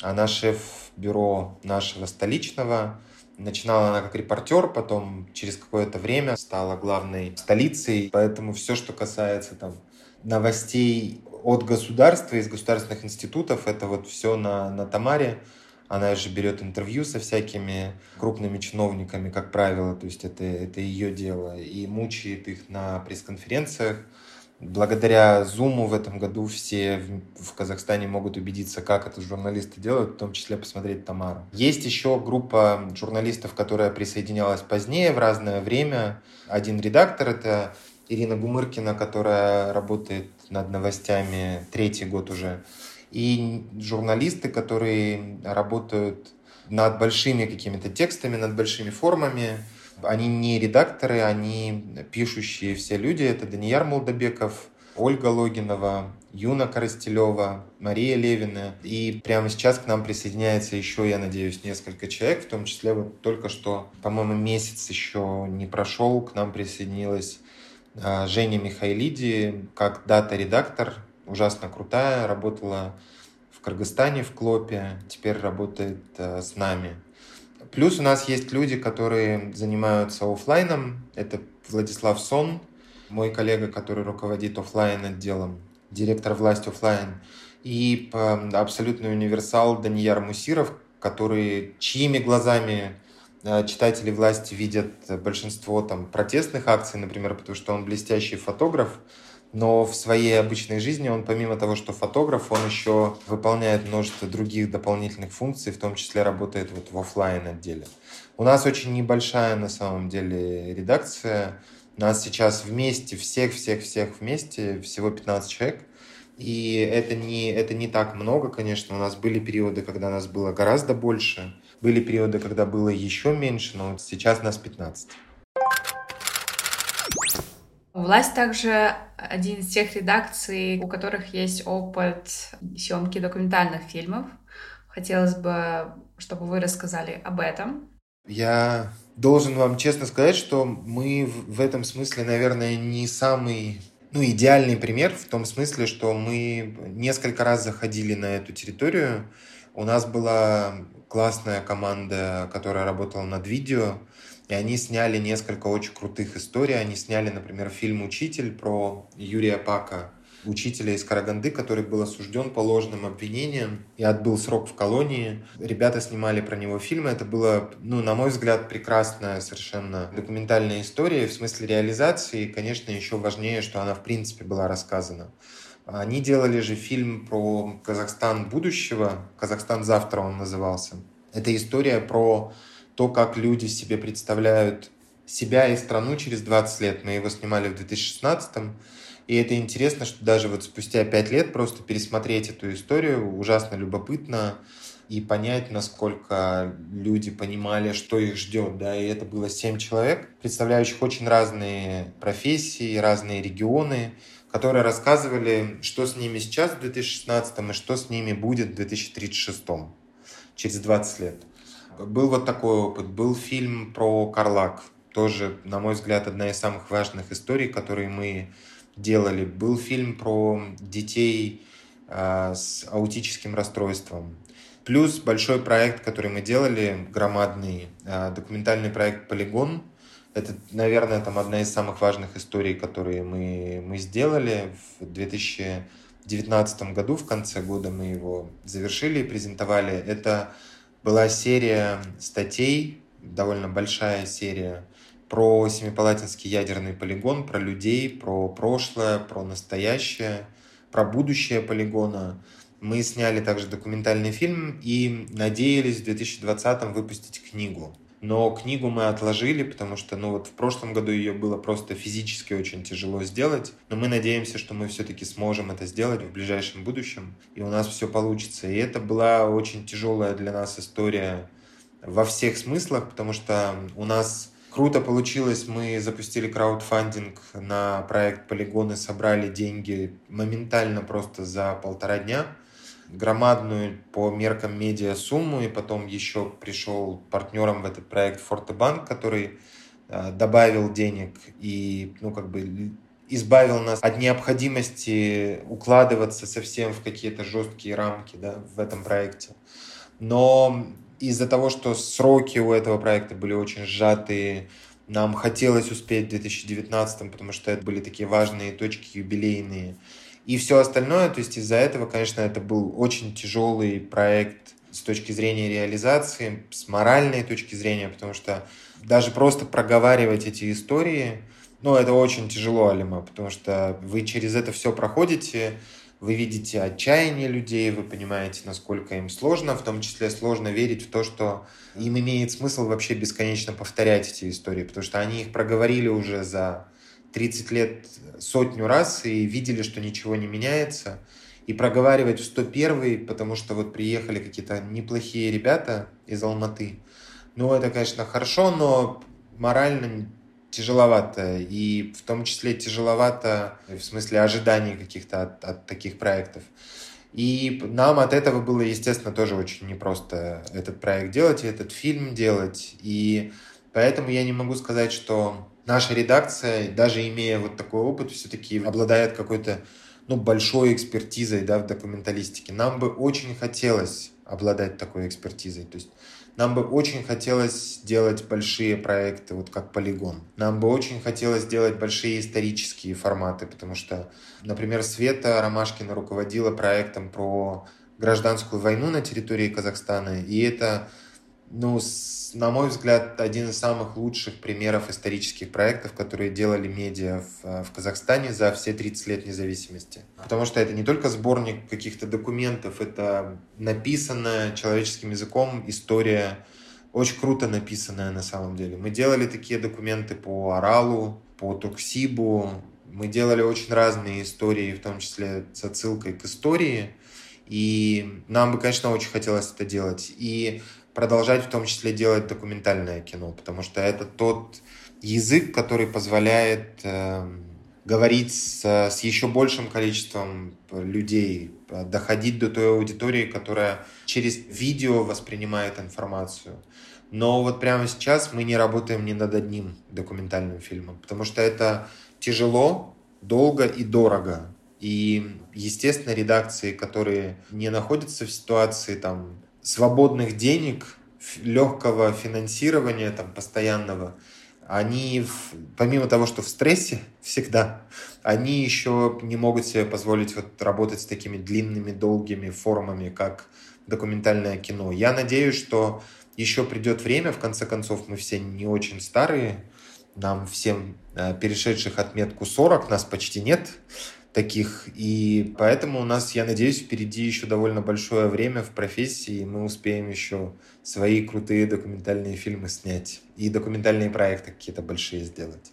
Она шеф бюро нашего столичного. Начинала она как репортер, потом через какое-то время стала главной столицей. Поэтому все, что касается там новостей от государства, из государственных институтов. Это вот все на, на Тамаре. Она же берет интервью со всякими крупными чиновниками, как правило, то есть это, это ее дело, и мучает их на пресс-конференциях. Благодаря Зуму в этом году все в, в Казахстане могут убедиться, как это журналисты делают, в том числе посмотреть Тамару. Есть еще группа журналистов, которая присоединялась позднее, в разное время. Один редактор — это Ирина Гумыркина, которая работает над новостями третий год уже. И журналисты, которые работают над большими какими-то текстами, над большими формами. Они не редакторы, они пишущие все люди. Это Данияр Молдобеков, Ольга Логинова, Юна Коростелева, Мария Левина. И прямо сейчас к нам присоединяется еще, я надеюсь, несколько человек, в том числе вот только что, по-моему, месяц еще не прошел, к нам присоединилась Женя Михайлиди как дата-редактор, ужасно крутая, работала в Кыргызстане, в Клопе, теперь работает э, с нами. Плюс у нас есть люди, которые занимаются офлайном. Это Владислав Сон, мой коллега, который руководит офлайн отделом, директор власти офлайн. И абсолютный универсал Данияр Мусиров, который чьими глазами читатели власти видят большинство там протестных акций, например, потому что он блестящий фотограф, но в своей обычной жизни он, помимо того, что фотограф, он еще выполняет множество других дополнительных функций, в том числе работает вот в офлайн отделе. У нас очень небольшая на самом деле редакция. Нас сейчас вместе, всех-всех-всех вместе, всего 15 человек. И это не, это не так много, конечно. У нас были периоды, когда нас было гораздо больше. Были периоды, когда было еще меньше, но сейчас нас 15. Власть также один из тех редакций, у которых есть опыт съемки документальных фильмов. Хотелось бы, чтобы вы рассказали об этом. Я должен вам честно сказать, что мы в этом смысле, наверное, не самый ну, идеальный пример в том смысле, что мы несколько раз заходили на эту территорию. У нас была классная команда, которая работала над видео, и они сняли несколько очень крутых историй. Они сняли, например, фильм «Учитель» про Юрия Пака. учителя из Караганды, который был осужден по ложным обвинениям и отбыл срок в колонии. Ребята снимали про него фильмы. Это было, ну, на мой взгляд, прекрасная совершенно документальная история в смысле реализации. И, конечно, еще важнее, что она в принципе была рассказана. Они делали же фильм про Казахстан будущего. Казахстан завтра он назывался. Это история про то, как люди себе представляют себя и страну через 20 лет. Мы его снимали в 2016 и это интересно, что даже вот спустя 5 лет просто пересмотреть эту историю ужасно любопытно и понять, насколько люди понимали, что их ждет. Да? И это было 7 человек, представляющих очень разные профессии, разные регионы, которые рассказывали, что с ними сейчас в 2016 и что с ними будет в 2036, через 20 лет. Был вот такой опыт. Был фильм про Карлак. Тоже, на мой взгляд, одна из самых важных историй, которые мы делали. Был фильм про детей э, с аутическим расстройством. Плюс большой проект, который мы делали, громадный, э, документальный проект «Полигон», это, наверное, там одна из самых важных историй, которые мы, мы сделали. В 2019 году, в конце года мы его завершили и презентовали. Это была серия статей, довольно большая серия, про Семипалатинский ядерный полигон, про людей, про прошлое, про настоящее, про будущее полигона. Мы сняли также документальный фильм и надеялись в 2020 выпустить книгу но книгу мы отложили, потому что, ну вот в прошлом году ее было просто физически очень тяжело сделать, но мы надеемся, что мы все-таки сможем это сделать в ближайшем будущем, и у нас все получится. И это была очень тяжелая для нас история во всех смыслах, потому что у нас круто получилось, мы запустили краудфандинг на проект Полигоны, собрали деньги моментально просто за полтора дня – громадную по меркам медиа сумму, и потом еще пришел партнером в этот проект Фортебанк, который э, добавил денег и, ну, как бы избавил нас от необходимости укладываться совсем в какие-то жесткие рамки да, в этом проекте. Но из-за того, что сроки у этого проекта были очень сжатые, нам хотелось успеть в 2019, потому что это были такие важные точки юбилейные и все остальное. То есть из-за этого, конечно, это был очень тяжелый проект с точки зрения реализации, с моральной точки зрения, потому что даже просто проговаривать эти истории, ну, это очень тяжело, Алима, потому что вы через это все проходите, вы видите отчаяние людей, вы понимаете, насколько им сложно, в том числе сложно верить в то, что им имеет смысл вообще бесконечно повторять эти истории, потому что они их проговорили уже за 30 лет сотню раз и видели, что ничего не меняется. И проговаривать в 101 потому что вот приехали какие-то неплохие ребята из Алматы. Ну, это, конечно, хорошо, но морально тяжеловато. И в том числе тяжеловато в смысле ожиданий каких-то от, от таких проектов. И нам от этого было, естественно, тоже очень непросто этот проект делать, этот фильм делать. И поэтому я не могу сказать, что наша редакция, даже имея вот такой опыт, все-таки обладает какой-то ну, большой экспертизой да, в документалистике. Нам бы очень хотелось обладать такой экспертизой. То есть нам бы очень хотелось делать большие проекты, вот как «Полигон». Нам бы очень хотелось делать большие исторические форматы, потому что, например, Света Ромашкина руководила проектом про гражданскую войну на территории Казахстана, и это ну, с, на мой взгляд, один из самых лучших примеров исторических проектов, которые делали медиа в, э, в Казахстане за все 30 лет независимости. Потому что это не только сборник каких-то документов, это написанная человеческим языком история, очень круто написанная на самом деле. Мы делали такие документы по Аралу, по Токсибу, мы делали очень разные истории, в том числе с отсылкой к истории, и нам бы, конечно, очень хотелось это делать. И продолжать в том числе делать документальное кино, потому что это тот язык, который позволяет э, говорить с, с еще большим количеством людей, доходить до той аудитории, которая через видео воспринимает информацию. Но вот прямо сейчас мы не работаем ни над одним документальным фильмом, потому что это тяжело, долго и дорого. И, естественно, редакции, которые не находятся в ситуации там свободных денег, легкого финансирования там, постоянного, они, помимо того, что в стрессе всегда, они еще не могут себе позволить вот работать с такими длинными, долгими формами, как документальное кино. Я надеюсь, что еще придет время, в конце концов, мы все не очень старые, нам всем э, перешедших отметку 40, нас почти нет таких, и поэтому у нас, я надеюсь, впереди еще довольно большое время в профессии, и мы успеем еще свои крутые документальные фильмы снять и документальные проекты какие-то большие сделать.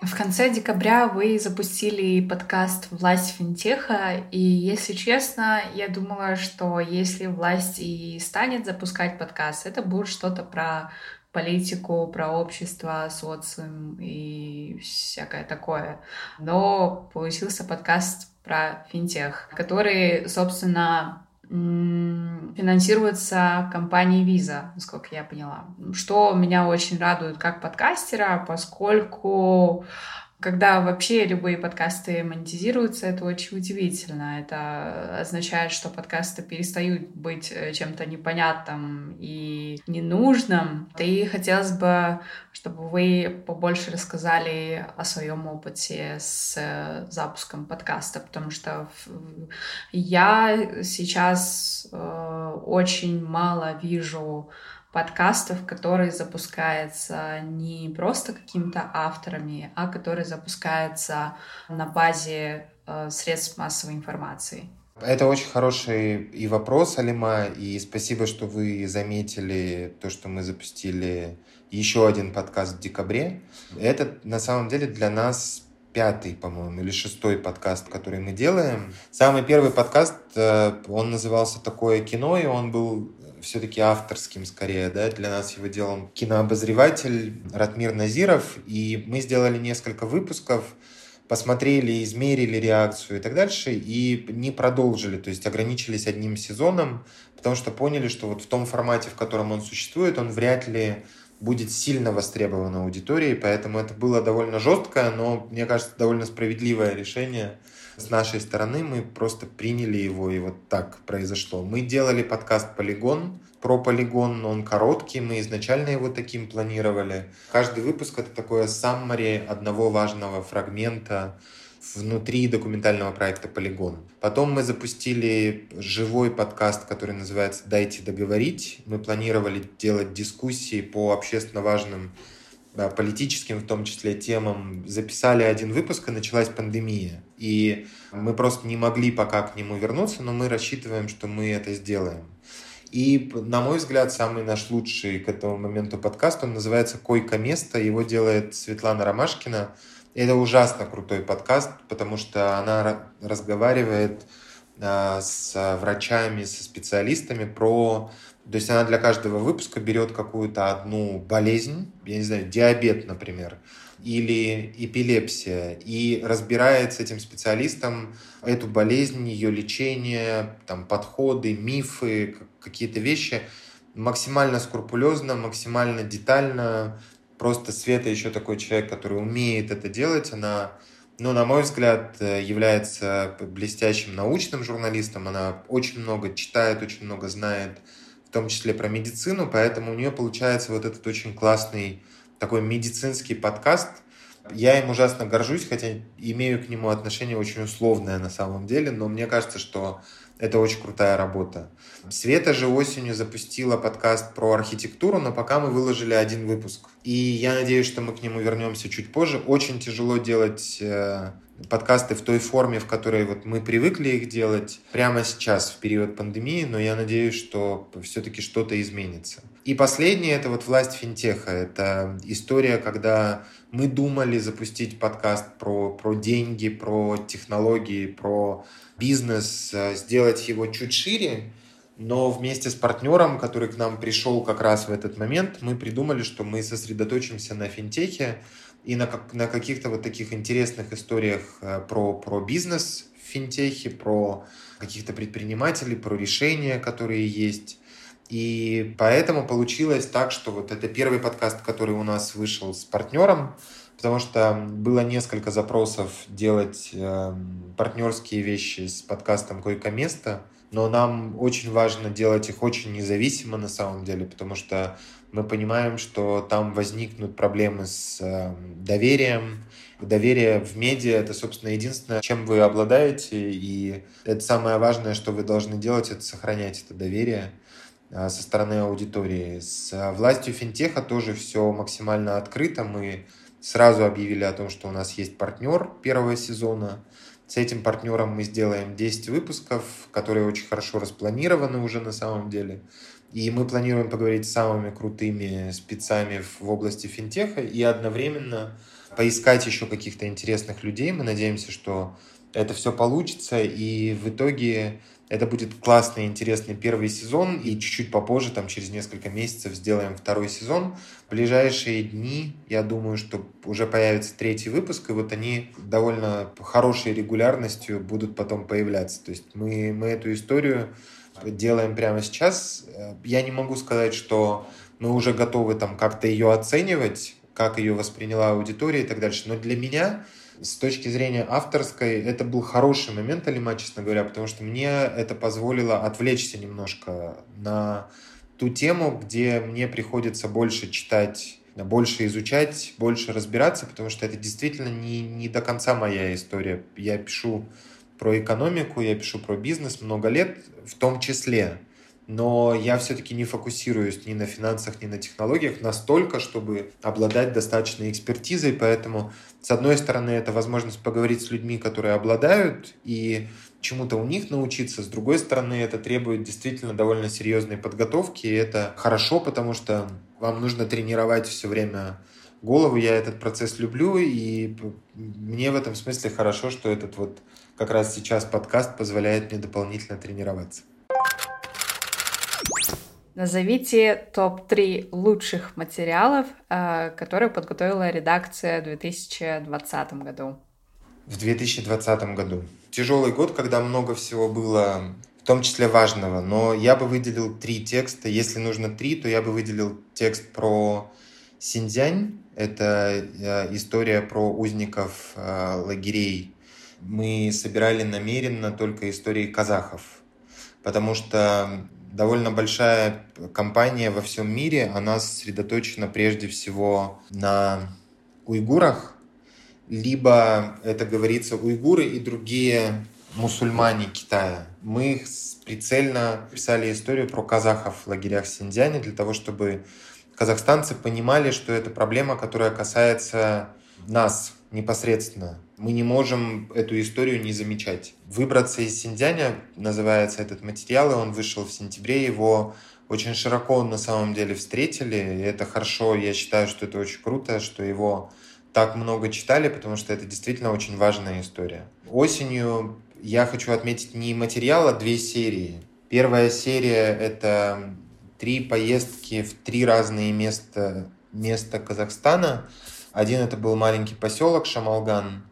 В конце декабря вы запустили подкаст «Власть финтеха», и, если честно, я думала, что если власть и станет запускать подкаст, это будет что-то про политику, про общество, социум и всякое такое. Но получился подкаст про финтех, который, собственно, финансируется компанией Visa, насколько я поняла. Что меня очень радует как подкастера, поскольку когда вообще любые подкасты монетизируются, это очень удивительно. Это означает, что подкасты перестают быть э, чем-то непонятным и ненужным. И хотелось бы, чтобы вы побольше рассказали о своем опыте с э, запуском подкаста, потому что я сейчас э, очень мало вижу подкастов, которые запускаются не просто какими-то авторами, а которые запускаются на базе э, средств массовой информации. Это очень хороший и вопрос, Алима, и спасибо, что вы заметили то, что мы запустили еще один подкаст в декабре. Это на самом деле для нас пятый, по-моему, или шестой подкаст, который мы делаем. Самый первый подкаст, э, он назывался «Такое кино», и он был все-таки авторским скорее, да, для нас его делал кинообозреватель Ратмир Назиров, и мы сделали несколько выпусков, посмотрели, измерили реакцию и так дальше, и не продолжили, то есть ограничились одним сезоном, потому что поняли, что вот в том формате, в котором он существует, он вряд ли будет сильно востребован аудиторией, поэтому это было довольно жесткое, но, мне кажется, довольно справедливое решение с нашей стороны. Мы просто приняли его, и вот так произошло. Мы делали подкаст «Полигон», про полигон, он короткий, мы изначально его таким планировали. Каждый выпуск — это такое саммари одного важного фрагмента внутри документального проекта «Полигон». Потом мы запустили живой подкаст, который называется «Дайте договорить». Мы планировали делать дискуссии по общественно важным политическим в том числе темам. Записали один выпуск, и началась пандемия. И мы просто не могли пока к нему вернуться, но мы рассчитываем, что мы это сделаем. И, на мой взгляд, самый наш лучший к этому моменту подкаст, он называется «Койко-место». Его делает Светлана Ромашкина – это ужасно крутой подкаст, потому что она разговаривает а, с врачами, со специалистами про... То есть она для каждого выпуска берет какую-то одну болезнь, я не знаю, диабет, например, или эпилепсия, и разбирает с этим специалистом эту болезнь, ее лечение, там, подходы, мифы, какие-то вещи максимально скрупулезно, максимально детально, Просто Света еще такой человек, который умеет это делать. Она, ну, на мой взгляд, является блестящим научным журналистом. Она очень много читает, очень много знает, в том числе про медицину, поэтому у нее получается вот этот очень классный такой медицинский подкаст. Я им ужасно горжусь, хотя имею к нему отношение очень условное на самом деле, но мне кажется, что это очень крутая работа. Света же осенью запустила подкаст про архитектуру, но пока мы выложили один выпуск. И я надеюсь, что мы к нему вернемся чуть позже. Очень тяжело делать э, подкасты в той форме, в которой вот мы привыкли их делать прямо сейчас, в период пандемии, но я надеюсь, что все-таки что-то изменится. И последнее — это вот власть финтеха. Это история, когда мы думали запустить подкаст про, про деньги, про технологии, про бизнес, э, сделать его чуть шире, но вместе с партнером, который к нам пришел как раз в этот момент, мы придумали, что мы сосредоточимся на финтехе и на, как, на каких-то вот таких интересных историях э, про, про бизнес в финтехе, про каких-то предпринимателей, про решения, которые есть. И поэтому получилось так, что вот это первый подкаст, который у нас вышел с партнером, потому что было несколько запросов делать э, партнерские вещи с подкастом «Койко-место», но нам очень важно делать их очень независимо на самом деле, потому что мы понимаем, что там возникнут проблемы с э, доверием. Доверие в медиа — это, собственно, единственное, чем вы обладаете, и это самое важное, что вы должны делать, это сохранять это доверие э, со стороны аудитории. С властью финтеха тоже все максимально открыто. Мы сразу объявили о том, что у нас есть партнер первого сезона. С этим партнером мы сделаем 10 выпусков, которые очень хорошо распланированы уже на самом деле. И мы планируем поговорить с самыми крутыми спецами в области финтеха и одновременно поискать еще каких-то интересных людей. Мы надеемся, что это все получится, и в итоге это будет классный, интересный первый сезон, и чуть-чуть попозже, там через несколько месяцев, сделаем второй сезон. В ближайшие дни, я думаю, что уже появится третий выпуск, и вот они довольно хорошей регулярностью будут потом появляться. То есть мы, мы эту историю делаем прямо сейчас. Я не могу сказать, что мы уже готовы там как-то ее оценивать, как ее восприняла аудитория и так дальше. Но для меня с точки зрения авторской это был хороший момент Алима, честно говоря, потому что мне это позволило отвлечься немножко на ту тему, где мне приходится больше читать, больше изучать, больше разбираться, потому что это действительно не, не до конца моя история. Я пишу про экономику, я пишу про бизнес много лет, в том числе. Но я все-таки не фокусируюсь ни на финансах, ни на технологиях настолько, чтобы обладать достаточной экспертизой. Поэтому, с одной стороны, это возможность поговорить с людьми, которые обладают, и чему-то у них научиться. С другой стороны, это требует действительно довольно серьезной подготовки. И это хорошо, потому что вам нужно тренировать все время голову. Я этот процесс люблю, и мне в этом смысле хорошо, что этот вот как раз сейчас подкаст позволяет мне дополнительно тренироваться. Назовите топ-3 лучших материалов, э, которые подготовила редакция в 2020 году. В 2020 году. Тяжелый год, когда много всего было, в том числе важного, но я бы выделил три текста. Если нужно три, то я бы выделил текст про Синьцзянь. Это э, история про узников э, лагерей мы собирали намеренно только истории казахов, потому что довольно большая компания во всем мире, она сосредоточена прежде всего на уйгурах, либо это говорится уйгуры и другие мусульмане Китая. Мы прицельно писали историю про казахов в лагерях Синьцзяне для того, чтобы казахстанцы понимали, что это проблема, которая касается нас непосредственно мы не можем эту историю не замечать. «Выбраться из Синьцзяня» называется этот материал, и он вышел в сентябре. Его очень широко на самом деле встретили, и это хорошо. Я считаю, что это очень круто, что его так много читали, потому что это действительно очень важная история. Осенью я хочу отметить не материал, а две серии. Первая серия — это три поездки в три разные места, места Казахстана. Один это был маленький поселок Шамалган,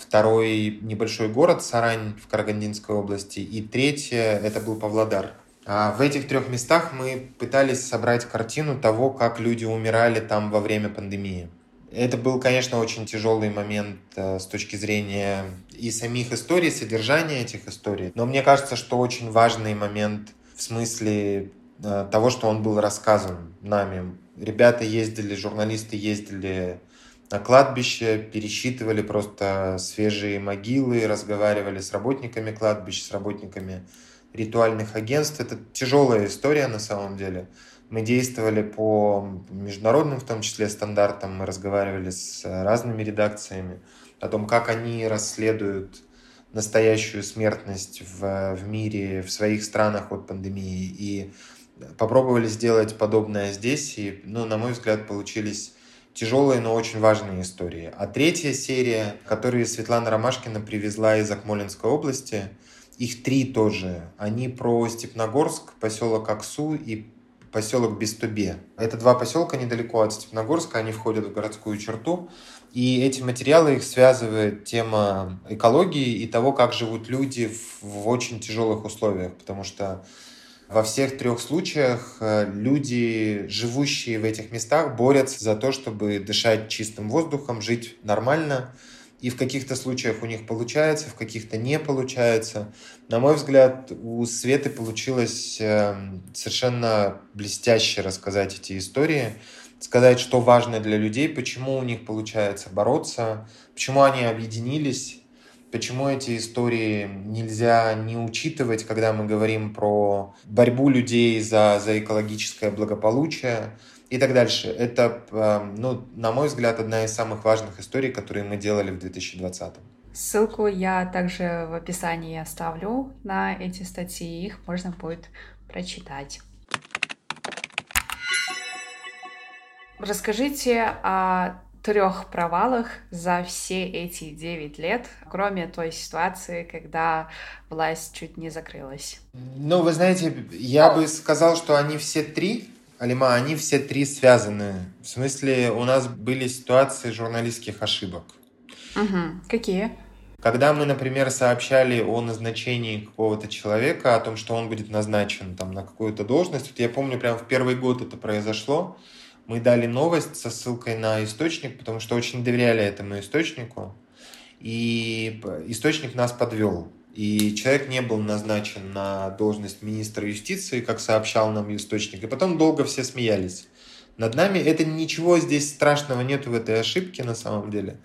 второй небольшой город Сарань в Карагандинской области, и третье это был Павлодар. А в этих трех местах мы пытались собрать картину того, как люди умирали там во время пандемии. Это был, конечно, очень тяжелый момент э, с точки зрения и самих историй, содержания этих историй. Но мне кажется, что очень важный момент в смысле э, того, что он был рассказан нами. Ребята ездили, журналисты ездили на кладбище, пересчитывали просто свежие могилы, разговаривали с работниками кладбищ, с работниками ритуальных агентств. Это тяжелая история на самом деле. Мы действовали по международным, в том числе, стандартам. Мы разговаривали с разными редакциями о том, как они расследуют настоящую смертность в, в мире, в своих странах от пандемии. И попробовали сделать подобное здесь. И, ну, на мой взгляд, получились тяжелые, но очень важные истории. А третья серия, которую Светлана Ромашкина привезла из Акмолинской области, их три тоже. Они про Степногорск, поселок Аксу и поселок Бестубе. Это два поселка недалеко от Степногорска, они входят в городскую черту. И эти материалы их связывает тема экологии и того, как живут люди в, в очень тяжелых условиях, потому что во всех трех случаях э, люди, живущие в этих местах, борются за то, чтобы дышать чистым воздухом, жить нормально. и в каких-то случаях у них получается, в каких-то не получается. На мой взгляд, у Светы получилось эм, совершенно блестяще рассказать эти истории, сказать, что важно для людей, почему у них получается бороться, почему они объединились, почему эти истории нельзя не учитывать, когда мы говорим про борьбу людей за, за экологическое благополучие, и так дальше. Это, эм, ну, на мой взгляд, одна из самых важных историй, которые мы делали в 2020. Ссылку я также в описании оставлю на эти статьи, их можно будет прочитать. Расскажите о трех провалах за все эти девять лет, кроме той ситуации, когда власть чуть не закрылась? Ну, вы знаете, я бы сказал, что они все три Алима, они все три связаны. В смысле, у нас были ситуации журналистских ошибок. Угу. Какие? Когда мы, например, сообщали о назначении какого-то человека, о том, что он будет назначен там, на какую-то должность, вот я помню, прямо в первый год это произошло, мы дали новость со ссылкой на источник, потому что очень доверяли этому источнику, и источник нас подвел. И человек не был назначен на должность министра юстиции, как сообщал нам источник. И потом долго все смеялись над нами. Это ничего здесь страшного нет в этой ошибке на самом деле.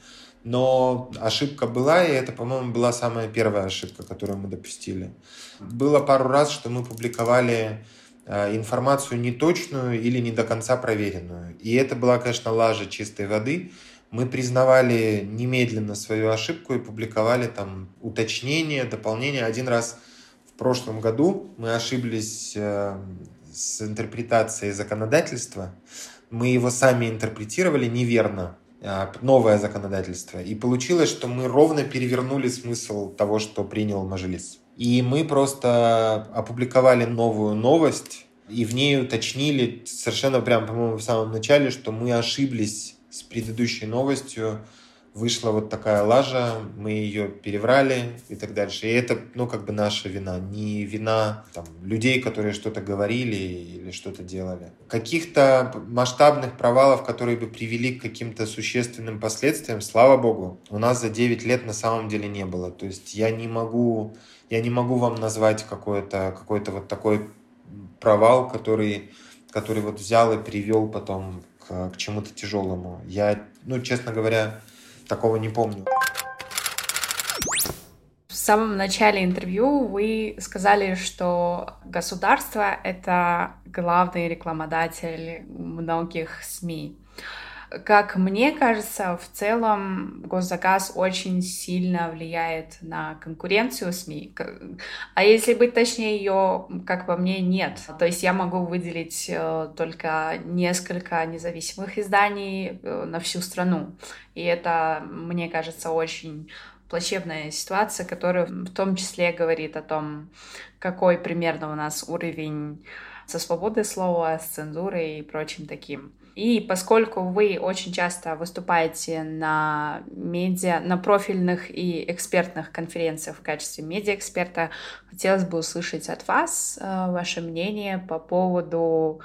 Но ошибка была, и это, по-моему, была самая первая ошибка, которую мы допустили. Было пару раз, что мы публиковали информацию неточную или не до конца проверенную. И это была, конечно, лажа чистой воды, мы признавали немедленно свою ошибку и публиковали там уточнения, дополнения. Один раз в прошлом году мы ошиблись э, с интерпретацией законодательства. Мы его сами интерпретировали неверно, э, новое законодательство. И получилось, что мы ровно перевернули смысл того, что принял Мажилис. И мы просто опубликовали новую новость, и в ней уточнили совершенно прям, по-моему, в самом начале, что мы ошиблись с предыдущей новостью вышла вот такая лажа, мы ее переврали и так дальше. И это, ну, как бы наша вина, не вина там, людей, которые что-то говорили или что-то делали. Каких-то масштабных провалов, которые бы привели к каким-то существенным последствиям, слава богу, у нас за 9 лет на самом деле не было. То есть я не могу, я не могу вам назвать какой-то какой вот такой провал, который, который вот взял и привел потом к, к чему-то тяжелому. Я, ну, честно говоря, такого не помню. В самом начале интервью вы сказали, что государство — это главный рекламодатель многих СМИ. Как мне кажется, в целом госзаказ очень сильно влияет на конкуренцию СМИ. А если быть точнее, ее, как по мне, нет. То есть я могу выделить э, только несколько независимых изданий э, на всю страну. И это, мне кажется, очень плачевная ситуация, которая в том числе говорит о том, какой примерно у нас уровень со свободой слова, с цензурой и прочим таким. И поскольку вы очень часто выступаете на медиа, на профильных и экспертных конференциях в качестве медиаэксперта, хотелось бы услышать от вас э, ваше мнение по поводу,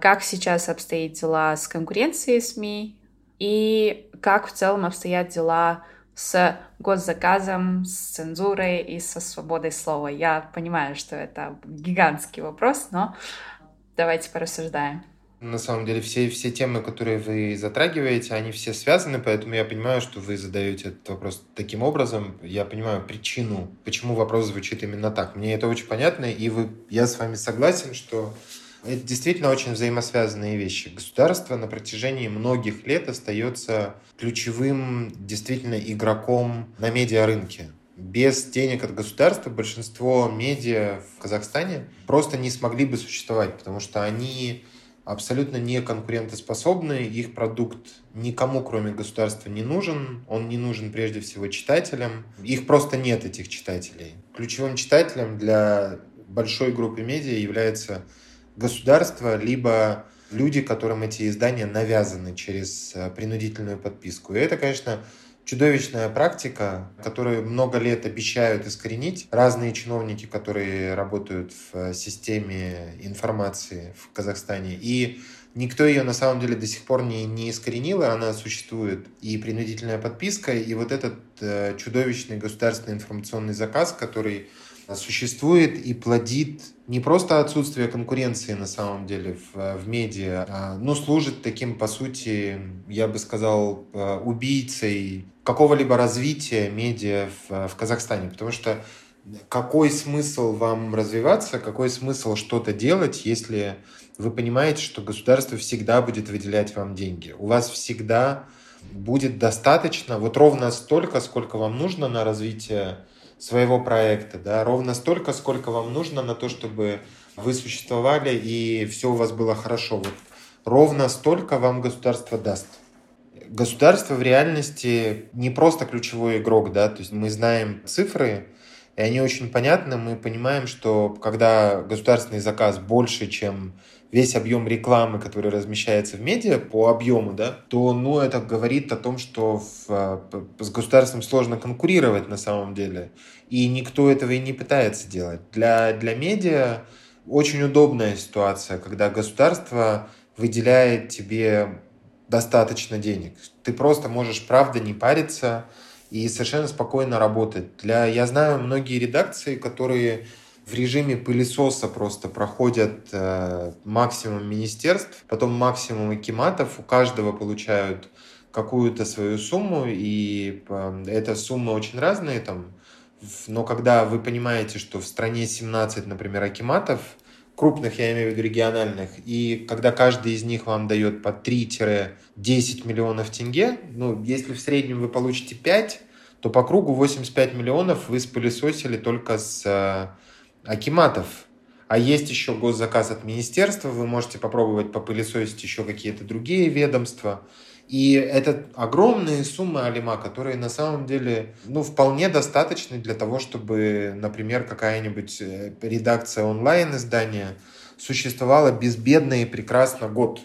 как сейчас обстоят дела с конкуренцией СМИ и как в целом обстоят дела с госзаказом, с цензурой и со свободой слова. Я понимаю, что это гигантский вопрос, но давайте порассуждаем. На самом деле все, все темы, которые вы затрагиваете, они все связаны, поэтому я понимаю, что вы задаете этот вопрос таким образом. Я понимаю причину, почему вопрос звучит именно так. Мне это очень понятно, и вы, я с вами согласен, что это действительно очень взаимосвязанные вещи. Государство на протяжении многих лет остается ключевым действительно игроком на медиарынке. Без денег от государства большинство медиа в Казахстане просто не смогли бы существовать, потому что они абсолютно не конкурентоспособны, их продукт никому, кроме государства, не нужен, он не нужен прежде всего читателям, их просто нет, этих читателей. Ключевым читателем для большой группы медиа является государство, либо люди, которым эти издания навязаны через э, принудительную подписку. И это, конечно, чудовищная практика, которую много лет обещают искоренить разные чиновники, которые работают в системе информации в Казахстане. И Никто ее на самом деле до сих пор не, не искоренил, и она существует. И принудительная подписка, и вот этот э, чудовищный государственный информационный заказ, который существует и плодит не просто отсутствие конкуренции на самом деле в, в медиа, а, ну, служит таким, по сути, я бы сказал, э, убийцей какого-либо развития медиа в, в Казахстане. Потому что какой смысл вам развиваться, какой смысл что-то делать, если вы понимаете, что государство всегда будет выделять вам деньги. У вас всегда будет достаточно, вот ровно столько, сколько вам нужно на развитие своего проекта, да, ровно столько, сколько вам нужно на то, чтобы вы существовали и все у вас было хорошо. Вот ровно столько вам государство даст. Государство в реальности не просто ключевой игрок, да, то есть мы знаем цифры, и они очень понятны. Мы понимаем, что когда государственный заказ больше, чем весь объем рекламы, который размещается в медиа по объему, да, то ну, это говорит о том, что в, э, с государством сложно конкурировать на самом деле. И никто этого и не пытается делать. Для, для медиа очень удобная ситуация, когда государство выделяет тебе достаточно денег. Ты просто можешь, правда, не париться и совершенно спокойно работать. Для, я знаю многие редакции, которые в режиме пылесоса просто проходят э, максимум министерств, потом максимум акиматов, у каждого получают какую-то свою сумму, и э, эта сумма очень разная, там, но когда вы понимаете, что в стране 17, например, акиматов, крупных, я имею в виду региональных, и когда каждый из них вам дает по 3-10 миллионов тенге, ну, если в среднем вы получите 5, то по кругу 85 миллионов вы спылесосили только с э, акиматов. А есть еще госзаказ от министерства, вы можете попробовать попылесосить еще какие-то другие ведомства. И это огромные суммы алима, которые на самом деле ну, вполне достаточны для того, чтобы, например, какая-нибудь э, редакция онлайн-издания существовала безбедно и прекрасно год.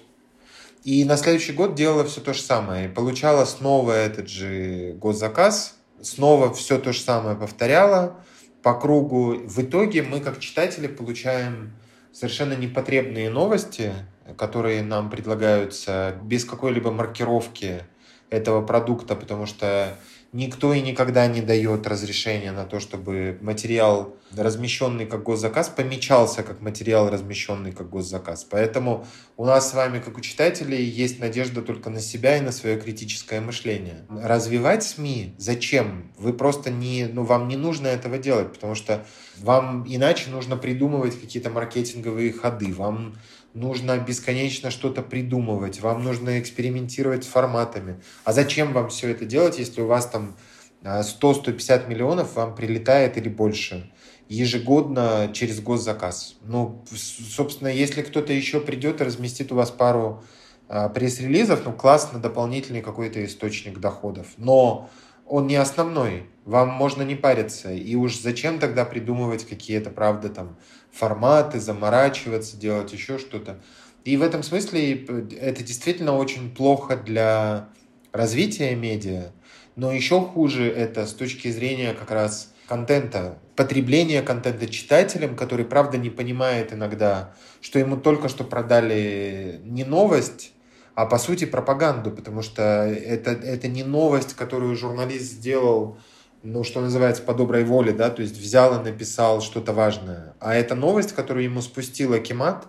И на следующий год делала все то же самое. Получала снова этот же госзаказ, снова все то же самое повторяла, по кругу. В итоге мы, как читатели, получаем совершенно непотребные новости, которые нам предлагаются без какой-либо маркировки этого продукта, потому что никто и никогда не дает разрешения на то, чтобы материал, размещенный как госзаказ, помечался как материал, размещенный как госзаказ. Поэтому у нас с вами, как у читателей, есть надежда только на себя и на свое критическое мышление. Развивать СМИ зачем? Вы просто не, ну, вам не нужно этого делать, потому что вам иначе нужно придумывать какие-то маркетинговые ходы, вам нужно бесконечно что-то придумывать, вам нужно экспериментировать с форматами. А зачем вам все это делать, если у вас там 100-150 а, миллионов вам прилетает или больше ежегодно через госзаказ? Ну, собственно, если кто-то еще придет и разместит у вас пару а, пресс-релизов, ну, классно, дополнительный какой-то источник доходов. Но он не основной. Вам можно не париться. И уж зачем тогда придумывать какие-то, правда, там, форматы, заморачиваться, делать еще что-то. И в этом смысле это действительно очень плохо для развития медиа, но еще хуже это с точки зрения как раз контента, потребления контента читателям, который, правда, не понимает иногда, что ему только что продали не новость, а по сути пропаганду, потому что это, это не новость, которую журналист сделал ну, что называется, по доброй воле, да, то есть взял и написал что-то важное. А это новость, которую ему спустил Акимат,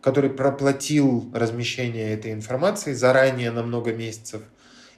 который проплатил размещение этой информации заранее на много месяцев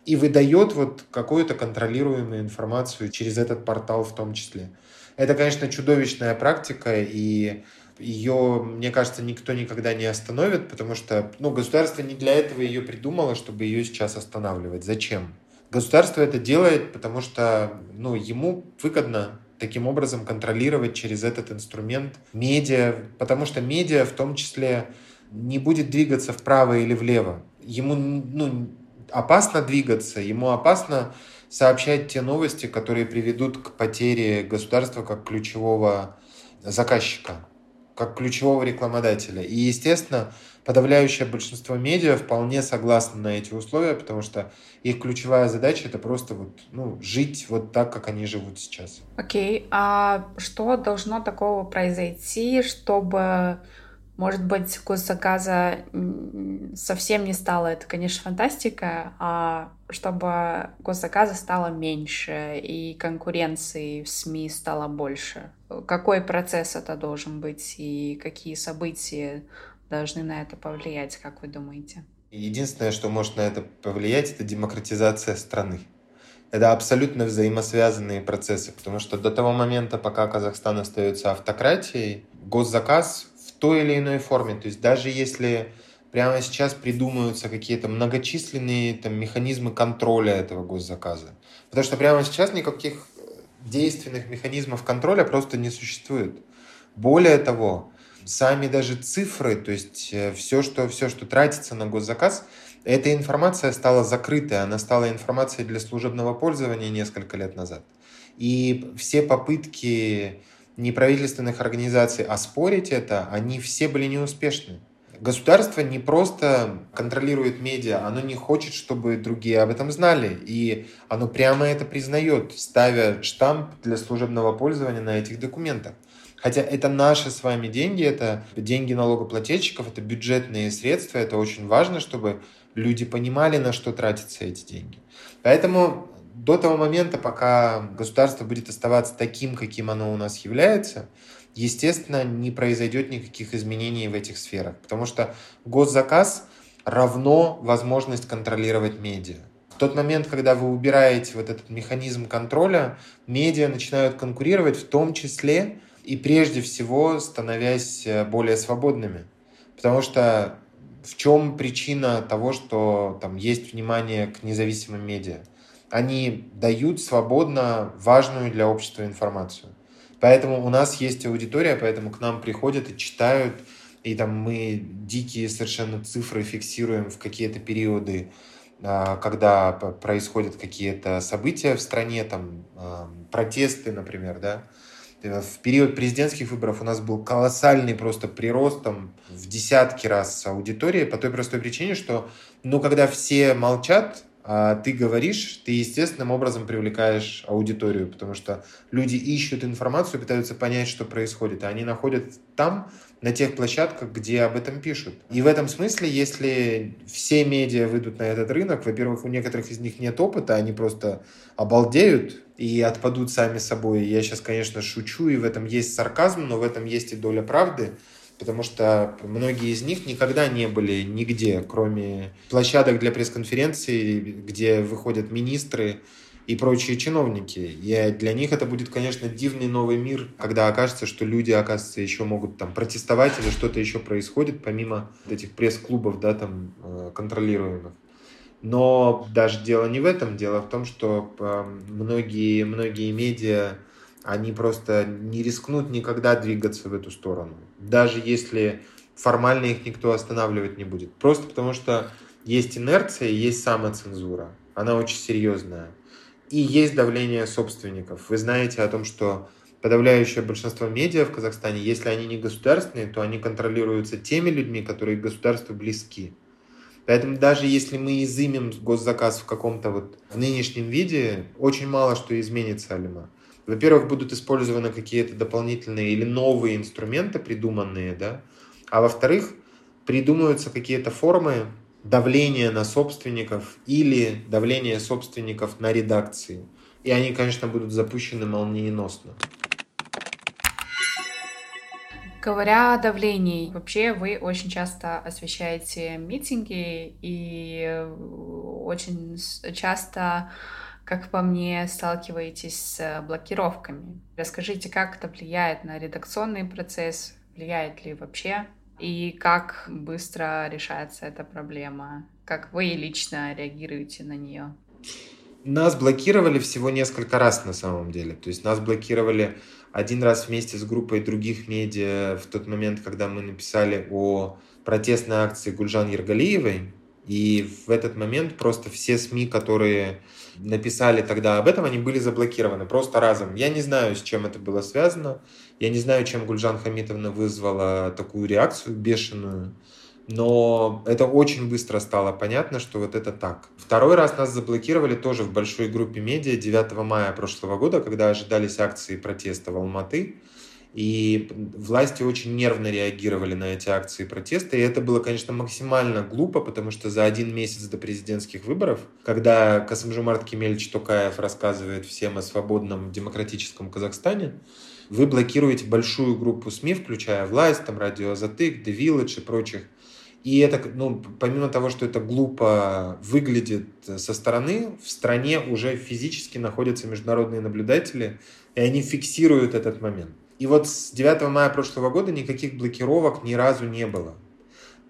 и выдает вот какую-то контролируемую информацию через этот портал в том числе. Это, конечно, чудовищная практика, и ее, мне кажется, никто никогда не остановит, потому что ну, государство не для этого ее придумало, чтобы ее сейчас останавливать. Зачем? Государство это делает, потому что ну, ему выгодно таким образом контролировать через этот инструмент медиа, потому что медиа в том числе не будет двигаться вправо или влево. Ему ну, опасно двигаться, ему опасно сообщать те новости, которые приведут к потере государства как ключевого заказчика, как ключевого рекламодателя. И, естественно, подавляющее большинство медиа вполне согласны на эти условия, потому что их ключевая задача это просто вот, ну, жить вот так, как они живут сейчас. Окей, okay. а что должно такого произойти, чтобы Может быть, госзаказа совсем не стало, это, конечно, фантастика, а чтобы госзаказа стало меньше и конкуренции в СМИ стало больше. Какой процесс это должен быть и какие события должны на это повлиять, как вы думаете? Единственное, что может на это повлиять, это демократизация страны. Это абсолютно взаимосвязанные процессы, потому что до того момента, пока Казахстан остается автократией, госзаказ той или иной форме. То есть даже если прямо сейчас придумываются какие-то многочисленные там, механизмы контроля этого госзаказа. Потому что прямо сейчас никаких действенных механизмов контроля просто не существует. Более того, сами даже цифры, то есть э, все, что, все, что тратится на госзаказ, эта информация стала закрытой, она стала информацией для служебного пользования несколько лет назад. И все попытки неправительственных организаций оспорить это, они все были неуспешны. Государство не просто контролирует медиа, оно не хочет, чтобы другие об этом знали. И оно прямо это признает, ставя штамп для служебного пользования на этих документах. Хотя это наши с вами деньги, это деньги налогоплательщиков, это бюджетные средства, это очень важно, чтобы люди понимали, на что тратятся эти деньги. Поэтому до того момента, пока государство будет оставаться таким, каким оно у нас является, естественно, не произойдет никаких изменений в этих сферах. Потому что госзаказ равно возможность контролировать медиа. В тот момент, когда вы убираете вот этот механизм контроля, медиа начинают конкурировать, в том числе и прежде всего становясь э, более свободными. Потому что в чем причина того, что там есть внимание к независимым медиа? Они дают свободно важную для общества информацию. Поэтому у нас есть аудитория, поэтому к нам приходят и читают, и там мы дикие совершенно цифры фиксируем в какие-то периоды, а, когда происходят какие-то события в стране, там а, протесты, например, да. В период президентских выборов у нас был колоссальный просто прирост там, в десятки раз аудитории по той простой причине, что ну, когда все молчат, ты говоришь, ты естественным образом привлекаешь аудиторию, потому что люди ищут информацию, пытаются понять, что происходит, а они находят там, на тех площадках, где об этом пишут. И в этом смысле, если все медиа выйдут на этот рынок, во-первых, у некоторых из них нет опыта, они просто обалдеют и отпадут сами собой. Я сейчас, конечно, шучу, и в этом есть сарказм, но в этом есть и доля правды – потому что многие из них никогда не были нигде, кроме площадок для пресс-конференций, где выходят министры и прочие чиновники. И для них это будет, конечно, дивный новый мир, когда окажется, что люди, оказывается, еще могут там протестовать или что-то еще происходит, помимо этих пресс-клубов, да, там, э, контролируемых. Но даже дело не в этом, дело в том, что э, многие, многие медиа они просто не рискнут никогда двигаться в эту сторону. Даже если формально их никто останавливать не будет. Просто потому что есть инерция, есть самоцензура. Она очень серьезная. И есть давление собственников. Вы знаете о том, что подавляющее большинство медиа в Казахстане, если они не государственные, то они контролируются теми людьми, которые государству близки. Поэтому даже если мы изымем госзаказ в каком-то вот в нынешнем виде, очень мало что изменится, Алима во-первых, будут использованы какие-то дополнительные или новые инструменты, придуманные, да, а во-вторых, придумываются какие-то формы давления на собственников или давления собственников на редакции. И они, конечно, будут запущены молниеносно. Говоря о давлении, вообще вы очень часто освещаете митинги и очень часто как по мне, сталкиваетесь с блокировками. Расскажите, как это влияет на редакционный процесс, влияет ли вообще, и как быстро решается эта проблема, как вы лично реагируете на нее? Нас блокировали всего несколько раз на самом деле. То есть нас блокировали один раз вместе с группой других медиа в тот момент, когда мы написали о протестной акции Гульжан Ергалиевой. И в этот момент просто все СМИ, которые написали тогда об этом, они были заблокированы просто разом. Я не знаю, с чем это было связано. Я не знаю, чем Гульжан Хамитовна вызвала такую реакцию бешеную. Но это очень быстро стало понятно, что вот это так. Второй раз нас заблокировали тоже в большой группе медиа 9 мая прошлого года, когда ожидались акции протеста в Алматы. И власти очень нервно реагировали на эти акции протеста. И это было, конечно, максимально глупо, потому что за один месяц до президентских выборов, когда Касымжумарт Кемельевич Токаев рассказывает всем о свободном демократическом Казахстане, вы блокируете большую группу СМИ, включая власть, там, Радио Затык, The Village и прочих. И это, ну, помимо того, что это глупо выглядит со стороны, в стране уже физически находятся международные наблюдатели, и они фиксируют этот момент. И вот с 9 мая прошлого года никаких блокировок ни разу не было.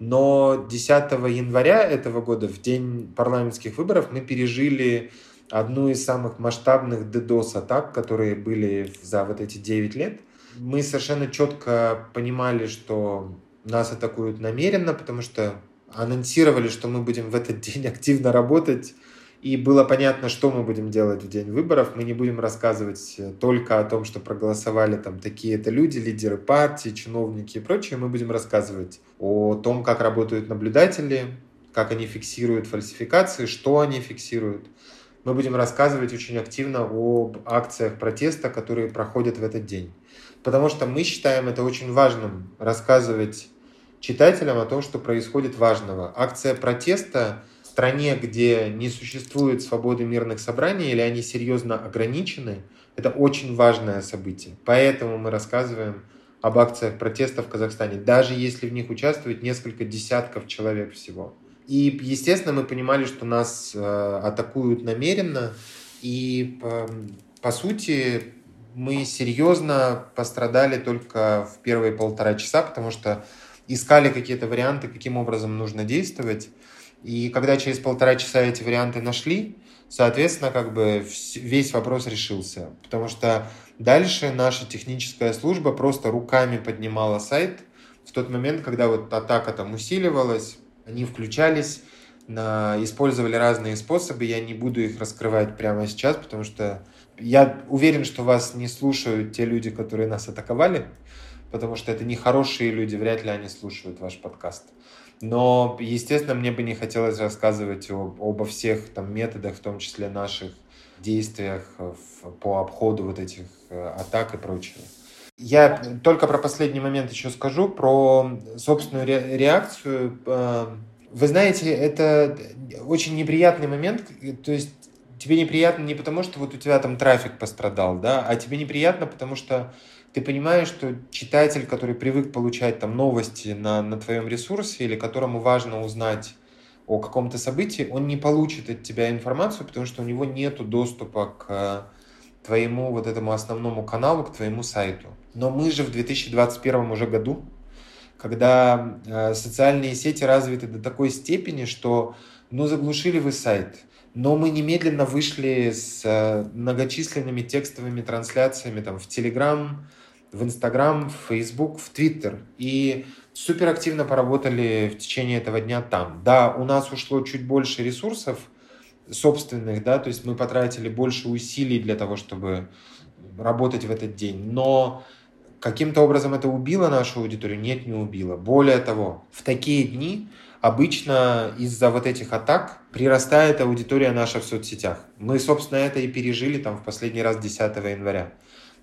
Но 10 января этого года, в день парламентских выборов, мы пережили одну из самых масштабных DDoS-атак, которые были за вот эти 9 лет. Мы совершенно четко понимали, что нас атакуют намеренно, потому что анонсировали, что мы будем в этот день активно работать и было понятно, что мы будем делать в день выборов. Мы не будем рассказывать э, только о том, что проголосовали там такие-то люди, лидеры партии, чиновники и прочее. Мы будем рассказывать о том, как работают наблюдатели, как они фиксируют фальсификации, что они фиксируют. Мы будем рассказывать очень активно об акциях протеста, которые проходят в этот день. Потому что мы считаем это очень важным рассказывать читателям о том, что происходит важного. Акция протеста стране, где не существует свободы мирных собраний или они серьезно ограничены, это очень важное событие. Поэтому мы рассказываем об акциях протеста в Казахстане, даже если в них участвует несколько десятков человек всего. И, естественно, мы понимали, что нас э, атакуют намеренно, и по, по сути мы серьезно пострадали только в первые полтора часа, потому что искали какие-то варианты, каким образом нужно действовать. И когда через полтора часа эти варианты нашли, соответственно, как бы весь вопрос решился. Потому что дальше наша техническая служба просто руками поднимала сайт в тот момент, когда вот атака там усиливалась, они включались, на, использовали разные способы. Я не буду их раскрывать прямо сейчас, потому что я уверен, что вас не слушают те люди, которые нас атаковали, потому что это не хорошие люди, вряд ли они слушают ваш подкаст. Но, естественно, мне бы не хотелось рассказывать об, обо всех там, методах, в том числе наших действиях в, по обходу вот этих э, атак и прочего. Я только про последний момент еще скажу, про собственную ре реакцию. Э, вы знаете, это очень неприятный момент, то есть тебе неприятно не потому, что вот у тебя там трафик пострадал, да, а тебе неприятно, потому что ты понимаешь, что читатель, который привык получать там новости на, на твоем ресурсе или которому важно узнать о каком-то событии, он не получит от тебя информацию, потому что у него нет доступа к э, твоему вот этому основному каналу, к твоему сайту. Но мы же в 2021 уже году, когда э, социальные сети развиты до такой степени, что ну заглушили вы сайт, но мы немедленно вышли с э, многочисленными текстовыми трансляциями там в Telegram, в Инстаграм, в Фейсбук, в Твиттер. И супер активно поработали в течение этого дня там. Да, у нас ушло чуть больше ресурсов собственных, да, то есть мы потратили больше усилий для того, чтобы работать в этот день. Но каким-то образом это убило нашу аудиторию? Нет, не убило. Более того, в такие дни обычно из-за вот этих атак прирастает аудитория наша в соцсетях. Мы, собственно, это и пережили там в последний раз 10 января.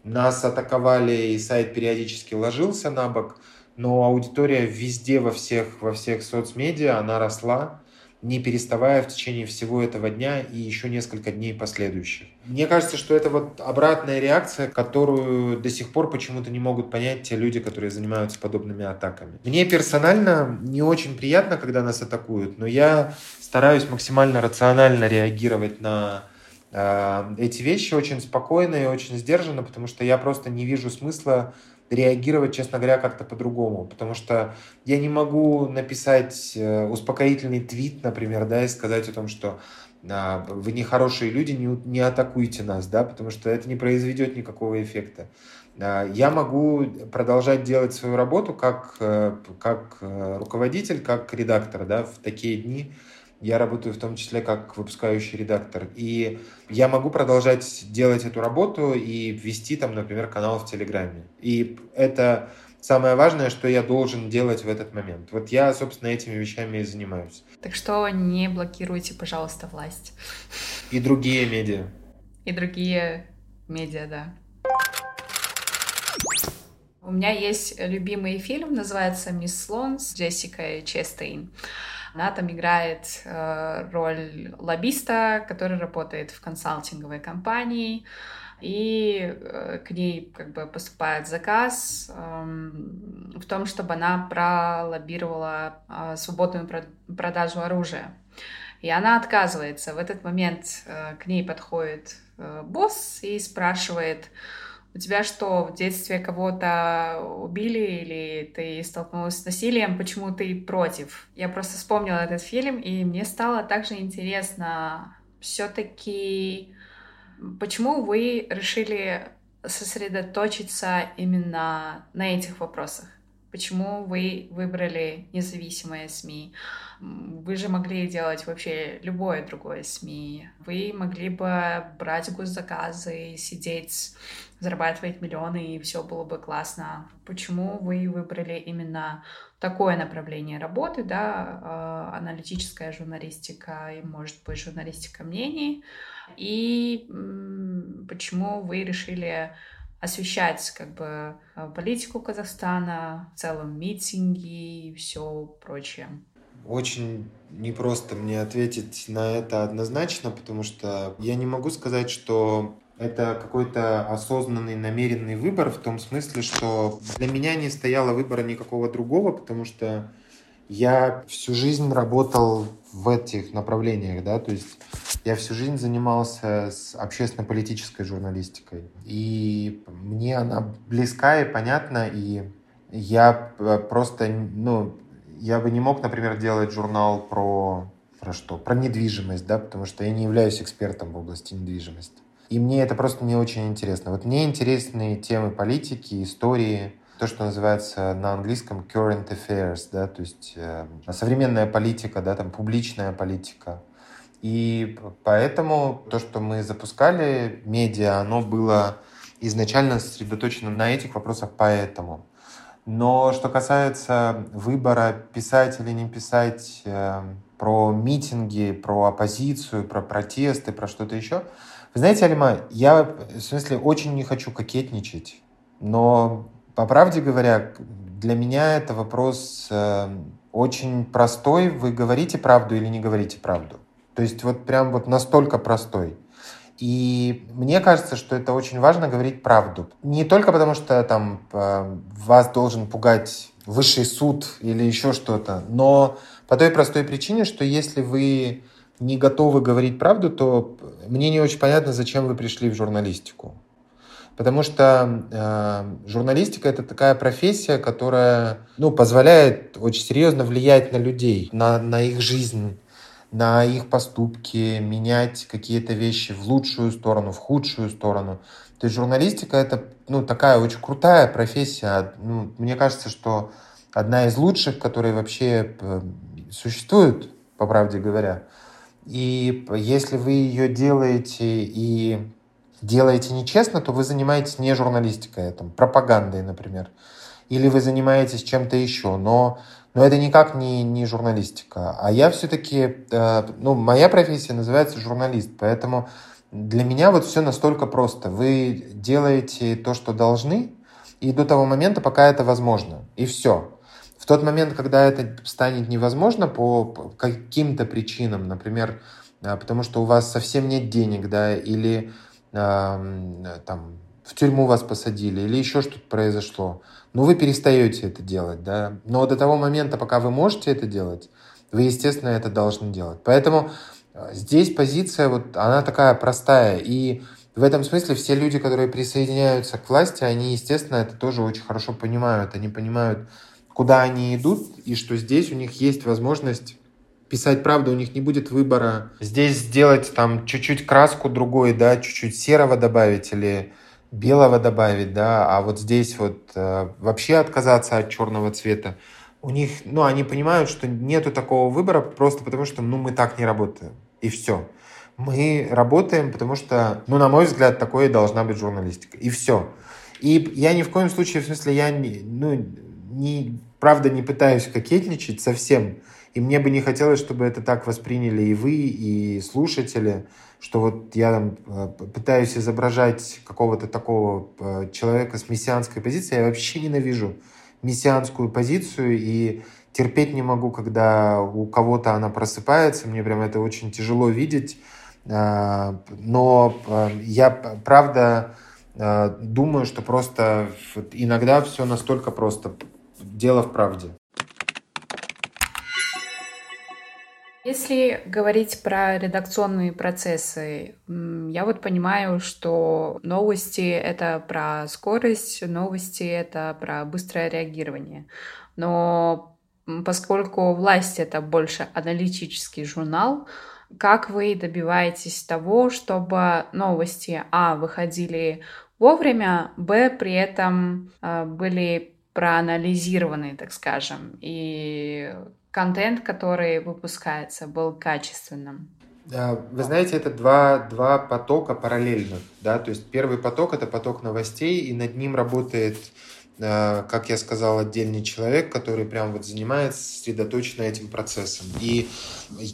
Нас атаковали, и сайт периодически ложился на бок, но аудитория везде, во всех, во всех соцмедиа, она росла, не переставая в течение всего этого дня и еще несколько дней последующих. Мне кажется, что это вот обратная реакция, которую до сих пор почему-то не могут понять те люди, которые занимаются подобными атаками. Мне персонально не очень приятно, когда нас атакуют, но я стараюсь максимально рационально реагировать на эти вещи очень спокойно и очень сдержанно, потому что я просто не вижу смысла реагировать, честно говоря, как-то по-другому. Потому что я не могу написать э, успокоительный твит, например, да, и сказать о том, что а, вы не хорошие люди, не, не атакуйте нас, да, потому что это не произведет никакого эффекта. А, я могу продолжать делать свою работу как, э, как руководитель, как редактор, да, в такие дни, я работаю в том числе как выпускающий редактор. И я могу продолжать делать эту работу и вести там, например, канал в Телеграме. И это самое важное, что я должен делать в этот момент. Вот я, собственно, этими вещами и занимаюсь. Так что не блокируйте, пожалуйста, власть. И другие медиа. И другие медиа, да. У меня есть любимый фильм, называется «Мисс Слон» с Джессикой Честейн. Она там играет э, роль лоббиста, который работает в консалтинговой компании, и э, к ней как бы поступает заказ э, в том, чтобы она пролоббировала э, свободную продажу оружия. И она отказывается. В этот момент э, к ней подходит э, босс и спрашивает, у тебя что, в детстве кого-то убили или ты столкнулась с насилием, почему ты против? Я просто вспомнила этот фильм, и мне стало также интересно, все-таки, почему вы решили сосредоточиться именно на этих вопросах? Почему вы выбрали независимые СМИ? Вы же могли делать вообще любое другое СМИ. Вы могли бы брать госзаказы, сидеть, зарабатывать миллионы, и все было бы классно. Почему вы выбрали именно такое направление работы, да, а, аналитическая журналистика и, может быть, журналистика мнений? И почему вы решили освещать как бы э, политику Казахстана, в целом митинги и все прочее. Очень непросто мне ответить на это однозначно, потому что я не могу сказать, что это какой-то осознанный, намеренный выбор в том смысле, что для меня не стояло выбора никакого другого, потому что я всю жизнь работал в этих направлениях, да, то есть я всю жизнь занимался с общественно-политической журналистикой, и мне она близка и понятна, и я просто, ну, я бы не мог, например, делать журнал про, про что? Про недвижимость, да, потому что я не являюсь экспертом в области недвижимости. И мне это просто не очень интересно. Вот мне интересны темы политики, истории, то, что называется на английском current affairs, да, то есть э, современная политика, да, там публичная политика. И поэтому то, что мы запускали, медиа, оно было изначально сосредоточено на этих вопросах поэтому. Но что касается выбора писать или не писать э, про митинги, про оппозицию, про протесты, про что-то еще, вы знаете, Алима, я в смысле очень не хочу кокетничать, но по правде говоря, для меня это вопрос э, очень простой. Вы говорите правду или не говорите правду? То есть вот прям вот настолько простой. И мне кажется, что это очень важно говорить правду. Не только потому, что там э, вас должен пугать высший суд или еще что-то, но по той простой причине, что если вы не готовы говорить правду, то мне не очень понятно, зачем вы пришли в журналистику. Потому что э, журналистика это такая профессия, которая ну, позволяет очень серьезно влиять на людей, на, на их жизнь, на их поступки, менять какие-то вещи в лучшую сторону, в худшую сторону. То есть журналистика это ну, такая очень крутая профессия. Ну, мне кажется, что одна из лучших, которые вообще э, существуют, по правде говоря. И если вы ее делаете и делаете нечестно, то вы занимаетесь не журналистикой, а там, пропагандой, например. Или вы занимаетесь чем-то еще. Но, но это никак не, не журналистика. А я все-таки, э, ну, моя профессия называется журналист, поэтому для меня вот все настолько просто. Вы делаете то, что должны, и до того момента, пока это возможно. И все. В тот момент, когда это станет невозможно по каким-то причинам, например, э, потому что у вас совсем нет денег, да, или там, в тюрьму вас посадили или еще что-то произошло, ну, вы перестаете это делать, да. Но до того момента, пока вы можете это делать, вы, естественно, это должны делать. Поэтому э, здесь позиция, вот, она такая простая. И в этом смысле все люди, которые присоединяются к власти, они, естественно, это тоже очень хорошо понимают. Они понимают, куда они идут, и что здесь у них есть возможность писать правду, у них не будет выбора. Здесь сделать там чуть-чуть краску другой, да, чуть-чуть серого добавить или белого добавить, да, а вот здесь вот э, вообще отказаться от черного цвета. У них, ну, они понимают, что нету такого выбора просто потому, что, ну, мы так не работаем. И все. Мы работаем, потому что, ну, на мой взгляд, такое должна быть журналистика. И все. И я ни в коем случае, в смысле, я, не, ну, не, правда, не пытаюсь кокетничать совсем. И мне бы не хотелось, чтобы это так восприняли и вы, и слушатели, что вот я там э, пытаюсь изображать какого-то такого э, человека с мессианской позицией. Я вообще ненавижу мессианскую позицию и терпеть не могу, когда у кого-то она просыпается. Мне прям это очень тяжело видеть. Э, но я, правда, думаю, что просто иногда все настолько просто. Дело в правде. Если говорить про редакционные процессы, я вот понимаю, что новости — это про скорость, новости — это про быстрое реагирование. Но поскольку «Власть» — это больше аналитический журнал, как вы добиваетесь того, чтобы новости, а, выходили вовремя, б, при этом э, были проанализированы, так скажем, и контент, который выпускается, был качественным? Вы знаете, это два, два потока параллельных. Да? То есть первый поток — это поток новостей, и над ним работает, э, как я сказал, отдельный человек, который прям вот занимается сосредоточенно этим процессом. И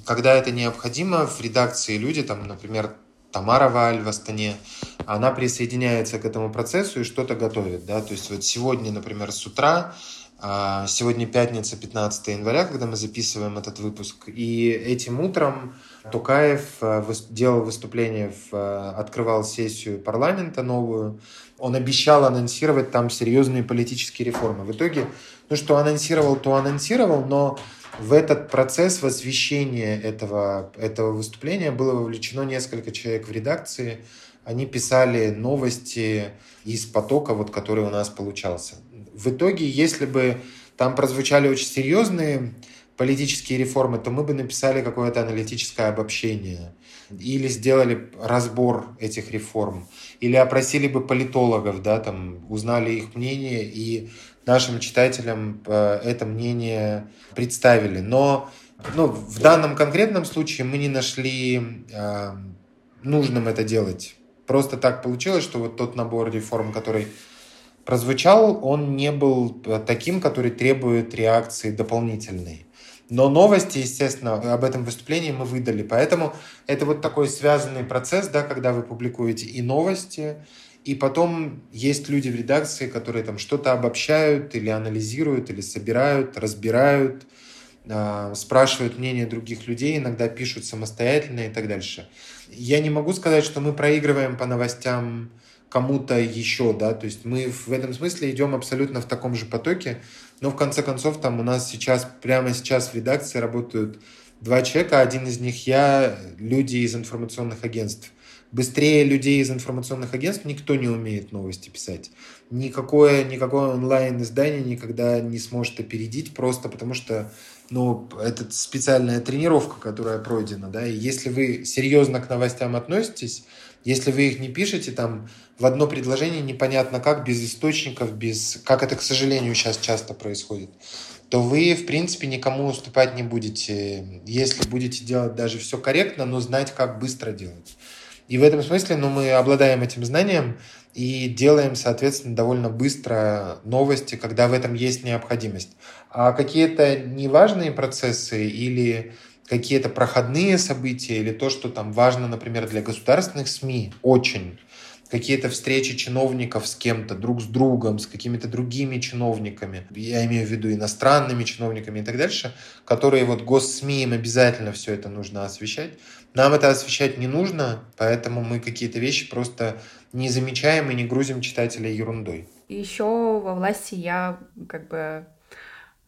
когда это необходимо, в редакции люди, там, например, Тамара Валь в Астане, она присоединяется к этому процессу и что-то готовит. Да? То есть вот сегодня, например, с утра а, Сегодня пятница, 15 января, когда мы записываем этот выпуск. И этим утром Тукаев э, делал выступление, э, открывал сессию парламента новую. Он обещал анонсировать там серьезные политические реформы. В итоге, ну что анонсировал, то анонсировал, но в этот процесс возвещения этого, этого выступления было вовлечено несколько человек в редакции. Они писали новости из потока, вот, который у нас получался. В итоге, если бы там прозвучали очень серьезные политические реформы, то мы бы написали какое-то аналитическое обобщение или сделали разбор этих реформ, или опросили бы политологов, да, там, узнали их мнение и нашим читателям э, это мнение представили. Но ну, в данном конкретном случае мы не нашли э, нужным это делать. Просто так получилось, что вот тот набор реформ, который прозвучал, он не был э, таким, который требует реакции дополнительной. Но новости, естественно, об этом выступлении мы выдали. Поэтому это вот такой связанный процесс, да, когда вы публикуете и новости, и потом есть люди в редакции, которые там что-то обобщают или анализируют, или собирают, разбирают, э, спрашивают мнение других людей, иногда пишут самостоятельно и так дальше. Я не могу сказать, что мы проигрываем по новостям кому-то еще, да, то есть мы в этом смысле идем абсолютно в таком же потоке, но в конце концов там у нас сейчас, прямо сейчас в редакции работают два человека, один из них я, люди из информационных агентств. Быстрее людей из информационных агентств никто не умеет новости писать. Никакое, никакое онлайн-издание никогда не сможет опередить, просто потому что ну, это специальная тренировка, которая пройдена, да, и если вы серьезно к новостям относитесь, если вы их не пишете там в одно предложение непонятно как, без источников, без... как это, к сожалению, сейчас часто происходит, то вы, в принципе, никому уступать не будете, если будете делать даже все корректно, но знать, как быстро делать. И в этом смысле ну, мы обладаем этим знанием и делаем, соответственно, довольно быстро новости, когда в этом есть необходимость. А какие-то неважные процессы или какие-то проходные события или то, что там важно, например, для государственных СМИ, очень какие-то встречи чиновников с кем-то, друг с другом, с какими-то другими чиновниками, я имею в виду иностранными чиновниками и так дальше, которые вот госсми им обязательно все это нужно освещать. Нам это освещать не нужно, поэтому мы какие-то вещи просто не замечаем и не грузим читателя ерундой. Еще во власти я как бы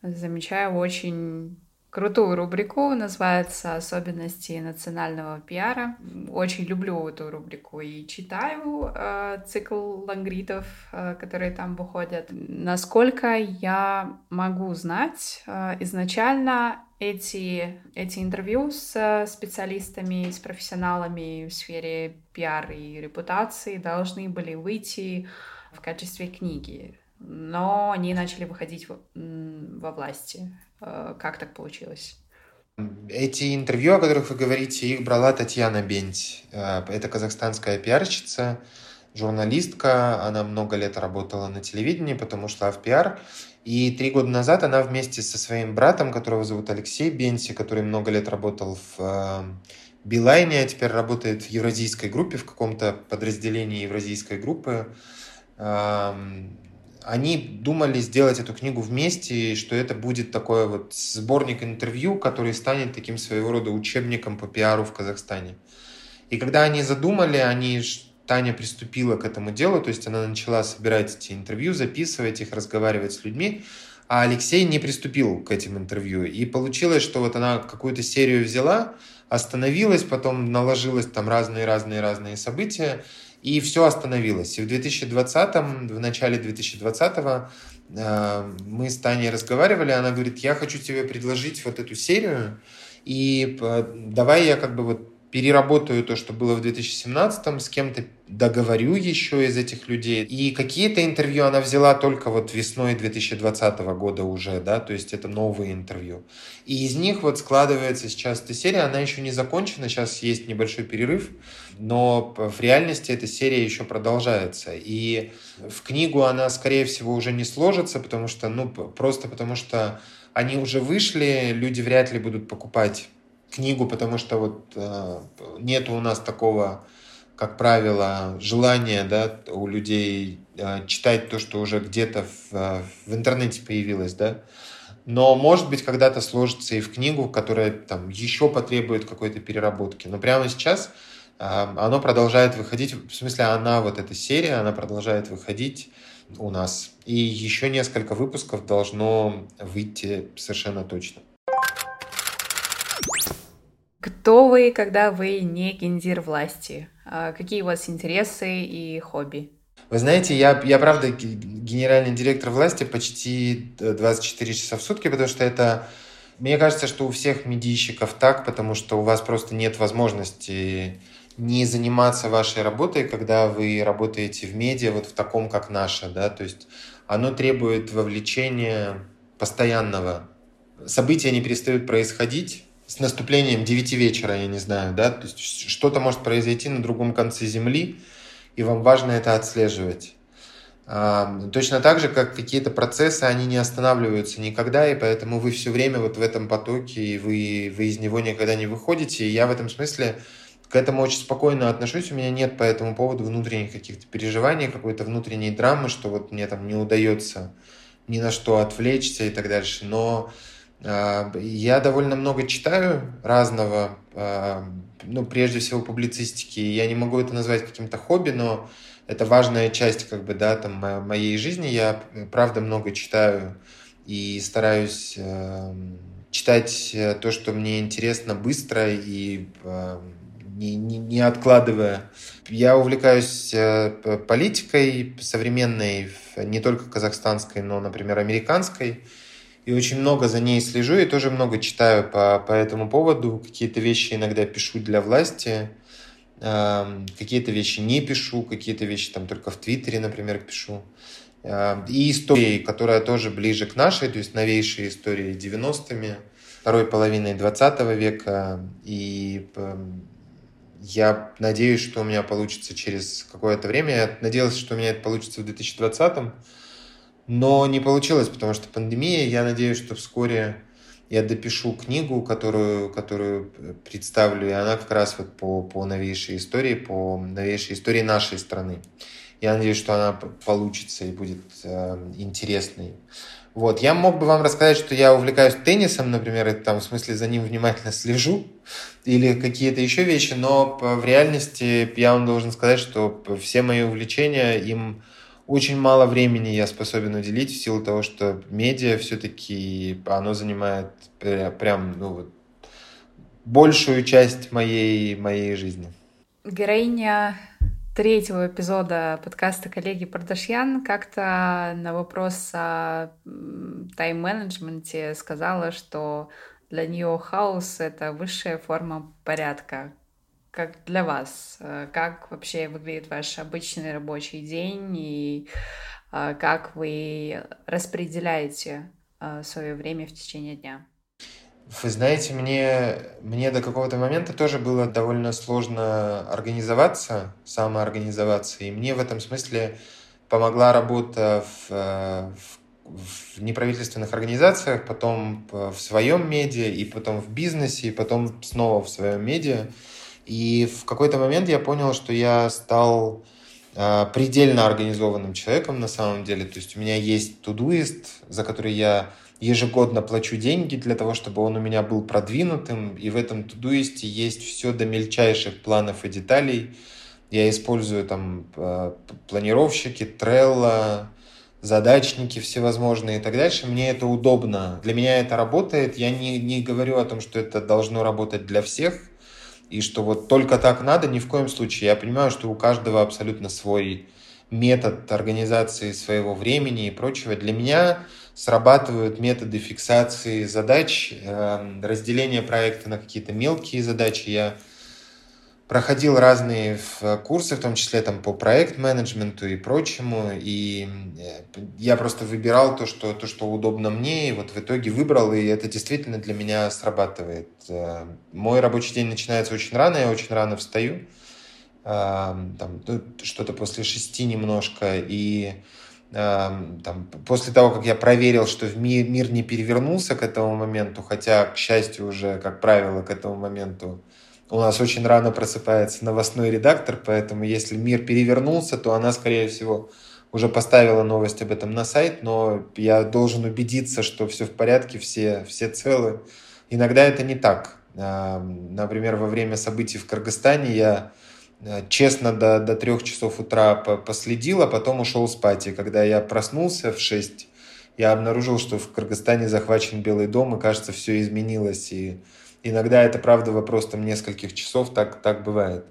замечаю очень крутую рубрику, называется «Особенности национального пиара». Очень люблю эту рубрику и читаю э, цикл лангритов, э, которые там выходят. Насколько я могу знать, э, изначально эти, эти интервью с специалистами, с профессионалами в сфере пиар и репутации должны были выйти в качестве книги но они начали выходить во, во власти. Э, как так получилось? Эти интервью, о которых вы говорите, их брала Татьяна Бенть. Э, это казахстанская пиарщица. журналистка, она много лет работала на телевидении, потом ушла в пиар. И три года назад она вместе со своим братом, которого зовут Алексей Бенси, который много лет работал в э, Билайне, а теперь работает в евразийской группе, в каком-то подразделении евразийской группы, они думали сделать эту книгу вместе, что это будет такой вот сборник интервью, который станет таким своего рода учебником по пиару в Казахстане. И когда они задумали, они Таня приступила к этому делу, то есть она начала собирать эти интервью, записывать их, разговаривать с людьми, а Алексей не приступил к этим интервью. И получилось, что вот она какую-то серию взяла, остановилась, потом наложилась там разные-разные-разные события, и все остановилось. И в 2020-м, в начале 2020-го э, мы с Таней разговаривали, она говорит, я хочу тебе предложить вот эту серию, и э, давай я как бы вот переработаю то, что было в 2017-м, с кем-то договорю еще из этих людей. И какие-то интервью она взяла только вот весной 2020 года уже, да, то есть это новые интервью. И из них вот складывается сейчас эта серия, она еще не закончена, сейчас есть небольшой перерыв, но в реальности эта серия еще продолжается. И в книгу она, скорее всего, уже не сложится, потому что, ну, просто потому что они уже вышли, люди вряд ли будут покупать книгу, потому что вот э, нет у нас такого, как правило, желания да, у людей э, читать то, что уже где-то в, э, в интернете появилось, да. Но, может быть, когда-то сложится и в книгу, которая там еще потребует какой-то переработки. Но прямо сейчас э, оно продолжает выходить, в смысле, она, вот эта серия, она продолжает выходить у нас. И еще несколько выпусков должно выйти совершенно точно. Кто вы, когда вы не гендир власти? А какие у вас интересы и хобби? Вы знаете, я, я правда генеральный директор власти почти 24 часа в сутки, потому что это... Мне кажется, что у всех медийщиков так, потому что у вас просто нет возможности не заниматься вашей работой, когда вы работаете в медиа, вот в таком, как наша, да, то есть оно требует вовлечения постоянного. События не перестают происходить, с наступлением 9 вечера, я не знаю, да, то есть что-то может произойти на другом конце Земли, и вам важно это отслеживать. А, точно так же, как какие-то процессы, они не останавливаются никогда, и поэтому вы все время вот в этом потоке, и вы, вы из него никогда не выходите. И я в этом смысле к этому очень спокойно отношусь. У меня нет по этому поводу внутренних каких-то переживаний, какой-то внутренней драмы, что вот мне там не удается ни на что отвлечься и так дальше. Но я довольно много читаю разного, а, ну, прежде всего публицистики. Я не могу это назвать каким-то хобби, но это важная часть, как бы, да, там, моей жизни. Я, правда, много читаю и стараюсь э, читать то, что мне интересно быстро и э, не, не, не откладывая. Я увлекаюсь э, политикой современной, не только казахстанской, но, например, американской и очень много за ней слежу и тоже много читаю по, по этому поводу. Какие-то вещи иногда пишу для власти, э, какие-то вещи не пишу, какие-то вещи там только в Твиттере, например, пишу. Э, и истории, которая тоже ближе к нашей, то есть новейшие истории 90-ми, второй половины 20 века. И э, я надеюсь, что у меня получится через какое-то время. Я надеялся, что у меня это получится в 2020 но не получилось, потому что пандемия. Я надеюсь, что вскоре я допишу книгу, которую, которую представлю, и она как раз вот по, по новейшей истории, по новейшей истории нашей страны. Я надеюсь, что она получится и будет э, интересной. Вот. Я мог бы вам рассказать, что я увлекаюсь теннисом, например, и там в смысле за ним внимательно слежу, или какие-то еще вещи, но в реальности я вам должен сказать, что все мои увлечения им очень мало времени я способен уделить в силу того, что медиа все-таки оно занимает прям ну, вот, большую часть моей, моей жизни. Героиня третьего эпизода подкаста коллеги Пардашьян как-то на вопрос о тайм-менеджменте сказала, что для нее хаос — это высшая форма порядка как для вас? Э, как вообще выглядит ваш обычный рабочий день и э, как вы распределяете э, свое время в течение дня? Вы знаете, мне, мне до какого-то момента тоже было довольно сложно организоваться, самоорганизоваться. И мне в этом смысле помогла работа в, в, в неправительственных организациях, потом в своем медиа, и потом в бизнесе, и потом снова в своем медиа. И в какой-то момент я понял, что я стал э, предельно организованным человеком на самом деле. То есть у меня есть тудуист, за который я ежегодно плачу деньги для того, чтобы он у меня был продвинутым, и в этом тудуисте есть все до мельчайших планов и деталей. Я использую там э, планировщики, Trello, задачники всевозможные и так дальше. Мне это удобно. Для меня это работает. Я не, не говорю о том, что это должно работать для всех, и что вот только так надо, ни в коем случае. Я понимаю, что у каждого абсолютно свой метод организации своего времени и прочего. Для меня срабатывают методы фиксации задач, эм, разделения проекта на какие-то мелкие задачи. Я проходил разные курсы, в том числе там по проект-менеджменту и прочему, и э, я просто выбирал то что, то, что удобно мне, и вот в итоге выбрал, и это действительно для меня срабатывает. Э, мой рабочий день начинается очень рано, я очень рано встаю, там, ну, что-то после шести немножко, и там, после того, как я проверил, что в мир, мир не перевернулся к этому моменту, хотя, к счастью, уже, как правило, к этому моменту у нас очень рано просыпается новостной редактор, поэтому если мир перевернулся, то она, скорее всего, уже поставила новость об этом на сайт, но я должен убедиться, что все в порядке, все, все целы. Иногда это не так. Например, во время событий в Кыргызстане я Э, честно до, до трех часов утра последил, а потом ушел спать. И когда я проснулся в 6, я обнаружил, что в Кыргызстане захвачен Белый дом, и, кажется, все изменилось. И иногда это, правда, вопрос там нескольких часов, так, так бывает.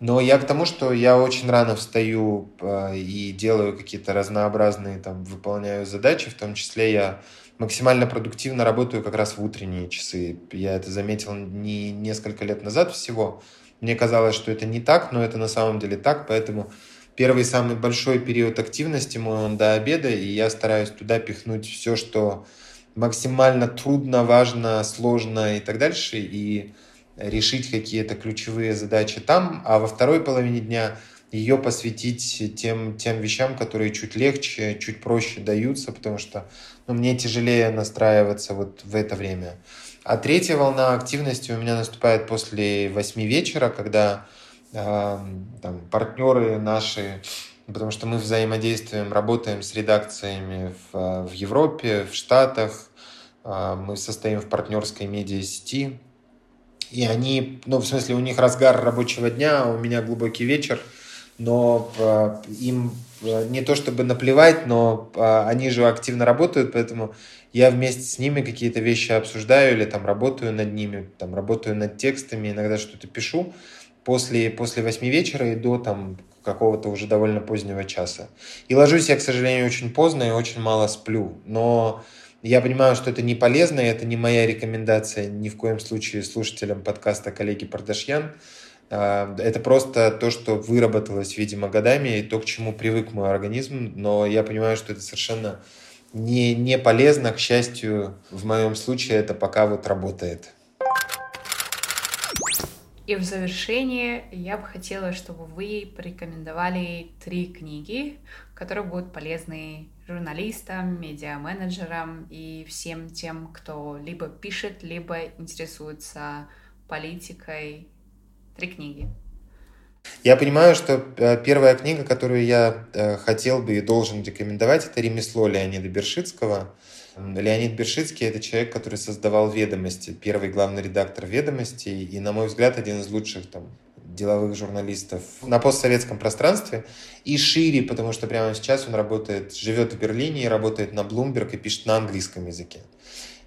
Но я к тому, что я очень рано встаю э, и делаю какие-то разнообразные, там, выполняю задачи, в том числе я максимально продуктивно работаю как раз в утренние часы. Я это заметил не несколько лет назад всего, мне казалось, что это не так, но это на самом деле так, поэтому первый самый большой период активности мой он до обеда, и я стараюсь туда пихнуть все, что максимально трудно, важно, сложно и так дальше, и решить какие-то ключевые задачи там, а во второй половине дня ее посвятить тем, тем вещам, которые чуть легче, чуть проще даются, потому что ну, мне тяжелее настраиваться вот в это время. А третья волна активности у меня наступает после восьми вечера, когда э, там, партнеры наши, потому что мы взаимодействуем, работаем с редакциями в, в Европе, в Штатах, э, мы состоим в партнерской медиа-сети, и они, ну, в смысле, у них разгар рабочего дня, а у меня глубокий вечер, но э, им э, не то чтобы наплевать, но э, они же активно работают, поэтому я вместе с ними какие-то вещи обсуждаю или там работаю над ними, там работаю над текстами, иногда что-то пишу. После, после восьми вечера и до там какого-то уже довольно позднего часа. И ложусь я, к сожалению, очень поздно и очень мало сплю. Но я понимаю, что это не полезно, и это не моя рекомендация ни в коем случае слушателям подкаста коллеги Пардашьян. А, это просто то, что выработалось, видимо, годами, и то, к чему привык мой организм. Но я понимаю, что это совершенно не, не полезно, к счастью, в моем случае это пока вот работает. И в завершение я бы хотела, чтобы вы порекомендовали три книги, которые будут полезны журналистам, медиа-менеджерам и всем тем, кто либо пишет, либо интересуется политикой. Три книги. Я понимаю, что э, первая книга, которую я э, хотел бы и должен рекомендовать, это «Ремесло» Леонида Бершицкого. Леонид Бершицкий – это человек, который создавал «Ведомости», первый главный редактор «Ведомостей», и, на мой взгляд, один из лучших там, деловых журналистов на постсоветском пространстве и шире, потому что прямо сейчас он работает, живет в Берлине и работает на Bloomberg и пишет на английском языке.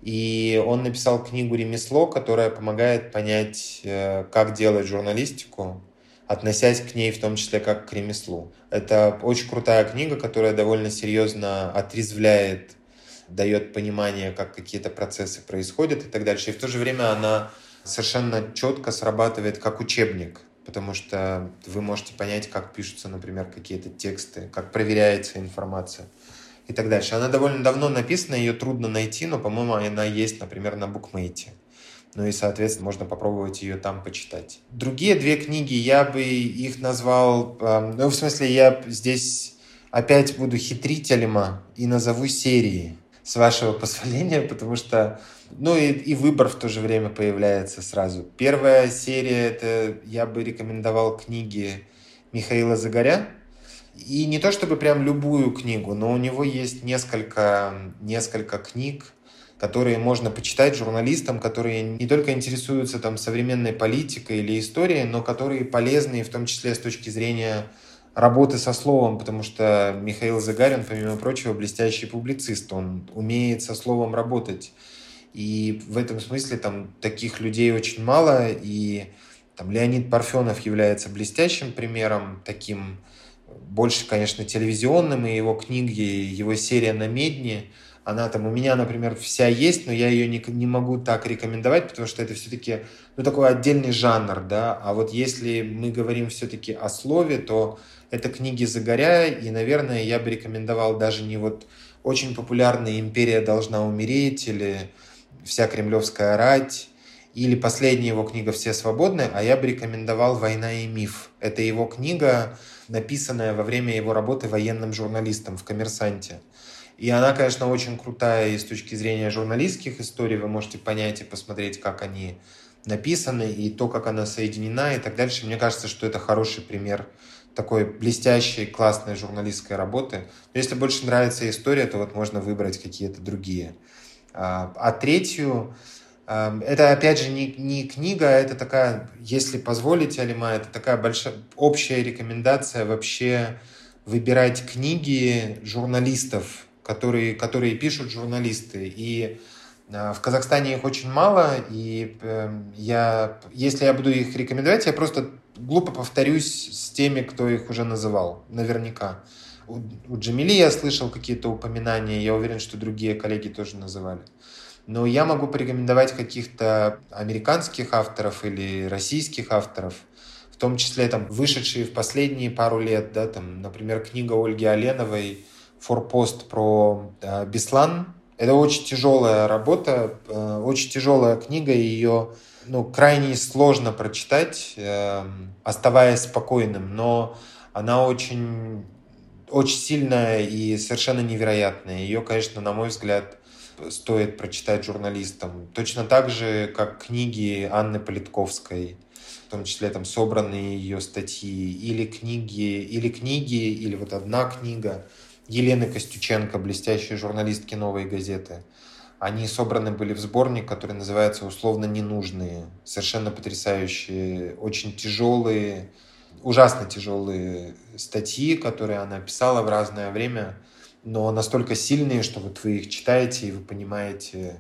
И он написал книгу «Ремесло», которая помогает понять, э, как делать журналистику, относясь к ней в том числе как к ремеслу. Это очень крутая книга, которая довольно серьезно отрезвляет, дает понимание, как какие-то процессы происходят и так дальше. И в то же время она совершенно четко срабатывает как учебник, потому что вы можете понять, как пишутся, например, какие-то тексты, как проверяется информация и так дальше. Она довольно давно написана, ее трудно найти, но, по-моему, она есть, например, на букмейте. Ну и, соответственно, можно попробовать ее там почитать. Другие две книги, я бы их назвал... Ну, в смысле, я здесь опять буду хитрителем и назову серии, с вашего позволения, потому что... Ну и, и выбор в то же время появляется сразу. Первая серия, это я бы рекомендовал книги Михаила Загоря. И не то чтобы прям любую книгу, но у него есть несколько, несколько книг, которые можно почитать журналистам, которые не только интересуются там современной политикой или историей, но которые полезны в том числе с точки зрения работы со словом, потому что Михаил Загарин, помимо прочего, блестящий публицист, он умеет со словом работать. И в этом смысле там таких людей очень мало, и там Леонид Парфенов является блестящим примером, таким больше, конечно, телевизионным, и его книги, его серия на Медне – она там у меня, например, вся есть, но я ее не, не могу так рекомендовать, потому что это все-таки ну, такой отдельный жанр, да. А вот если мы говорим все-таки о слове, то это книги Загоря, и, наверное, я бы рекомендовал даже не вот очень популярная «Империя должна умереть» или «Вся кремлевская рать», или последняя его книга «Все свободны», а я бы рекомендовал «Война и миф». Это его книга, написанная во время его работы военным журналистом в «Коммерсанте». И она, конечно, очень крутая и с точки зрения журналистских историй. Вы можете понять и посмотреть, как они написаны, и то, как она соединена, и так дальше. Мне кажется, что это хороший пример такой блестящей, классной журналистской работы. Но если больше нравится история, то вот можно выбрать какие-то другие. А, а третью, а, это опять же не, не книга, это такая, если позволите, Алима, это такая большая общая рекомендация вообще выбирать книги журналистов, которые, которые пишут журналисты. И в Казахстане их очень мало, и эм, я, если я буду их рекомендовать, я просто глупо повторюсь с теми, кто их уже называл, наверняка. У, у Джамили я слышал какие-то упоминания, я уверен, что другие коллеги тоже называли. Но я могу порекомендовать каких-то американских авторов или российских авторов, в том числе там вышедшие в последние пару лет, да, там, например, книга Ольги Оленовой форпост про э, Беслан. Это очень тяжелая работа, э, очень тяжелая книга, ее ну, крайне сложно прочитать, э, оставаясь спокойным, но она очень, очень сильная и совершенно невероятная. Ее, конечно, на мой взгляд, стоит прочитать журналистам. Точно так же, как книги Анны Политковской, в том числе там собранные ее статьи, или книги, или книги, или вот одна книга – Елены Костюченко, блестящей журналистки «Новой газеты». Они собраны были в сборник, который называется «Условно ненужные». Совершенно потрясающие, очень тяжелые, ужасно тяжелые статьи, которые она писала в разное время, но настолько сильные, что вот вы их читаете и вы понимаете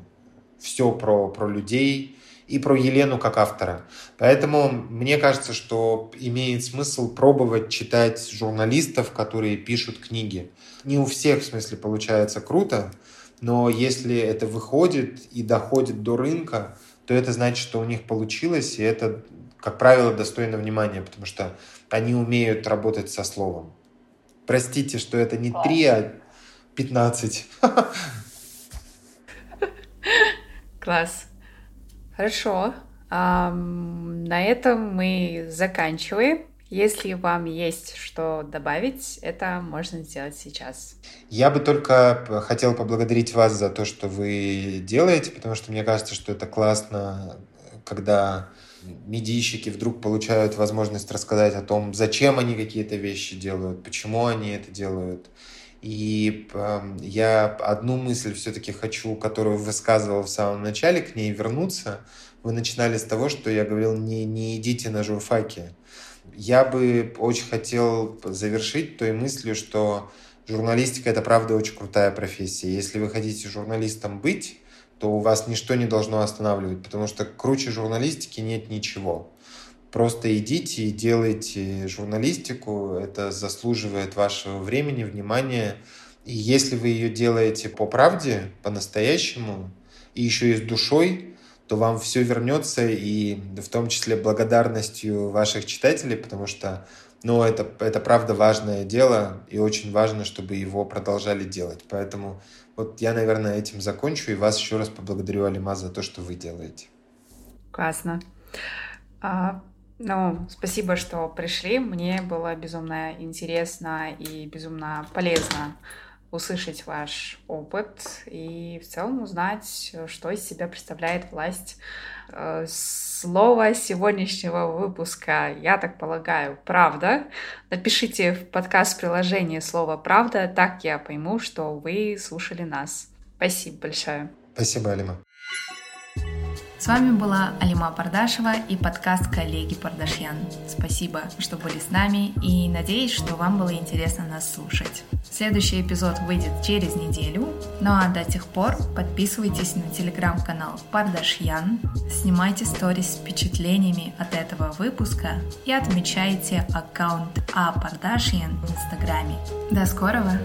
все про, про людей и про Елену как автора. Поэтому мне кажется, что имеет смысл пробовать читать журналистов, которые пишут книги не у всех, в смысле, получается круто, но если это выходит и доходит до рынка, то это значит, что у них получилось, и это, как правило, достойно внимания, потому что они умеют работать со словом. Простите, что это не три, а пятнадцать. Класс. Хорошо. А, на этом мы заканчиваем. Если вам есть что добавить, это можно сделать сейчас. Я бы только хотел поблагодарить вас за то, что вы делаете, потому что мне кажется, что это классно, когда медийщики вдруг получают возможность рассказать о том, зачем они какие-то вещи делают, почему они это делают. И э, я одну мысль все-таки хочу, которую высказывал в самом начале, к ней вернуться. Вы начинали с того, что я говорил, не, не идите на журфаки. Я бы очень хотел завершить той мыслью, что журналистика – это правда очень крутая профессия. Если вы хотите журналистом быть, то у вас ничто не должно останавливать, потому что круче журналистики нет ничего. Просто идите и делайте журналистику, это заслуживает вашего времени, внимания. И если вы ее делаете по правде, по-настоящему, и еще и с душой, то вам все вернется, и в том числе благодарностью ваших читателей, потому что ну, это, это правда важное дело, и очень важно, чтобы его продолжали делать. Поэтому вот я, наверное, этим закончу, и вас еще раз поблагодарю, Алима, за то, что вы делаете. Классно. А, ну, спасибо, что пришли. Мне было безумно интересно и безумно полезно услышать ваш опыт и в целом узнать, что из себя представляет власть. Э, слово сегодняшнего выпуска, я так полагаю, правда. Напишите в подкаст-приложении слово «правда», так я пойму, что вы слушали нас. Спасибо большое. Спасибо, Алима. С вами была Алима Пардашева и подкаст «Коллеги Пардашьян». Спасибо, что были с нами и надеюсь, что вам было интересно нас слушать. Следующий эпизод выйдет через неделю, ну а до тех пор подписывайтесь на телеграм-канал Пардашьян, снимайте сторис с впечатлениями от этого выпуска и отмечайте аккаунт А Пардашьян в инстаграме. До скорого!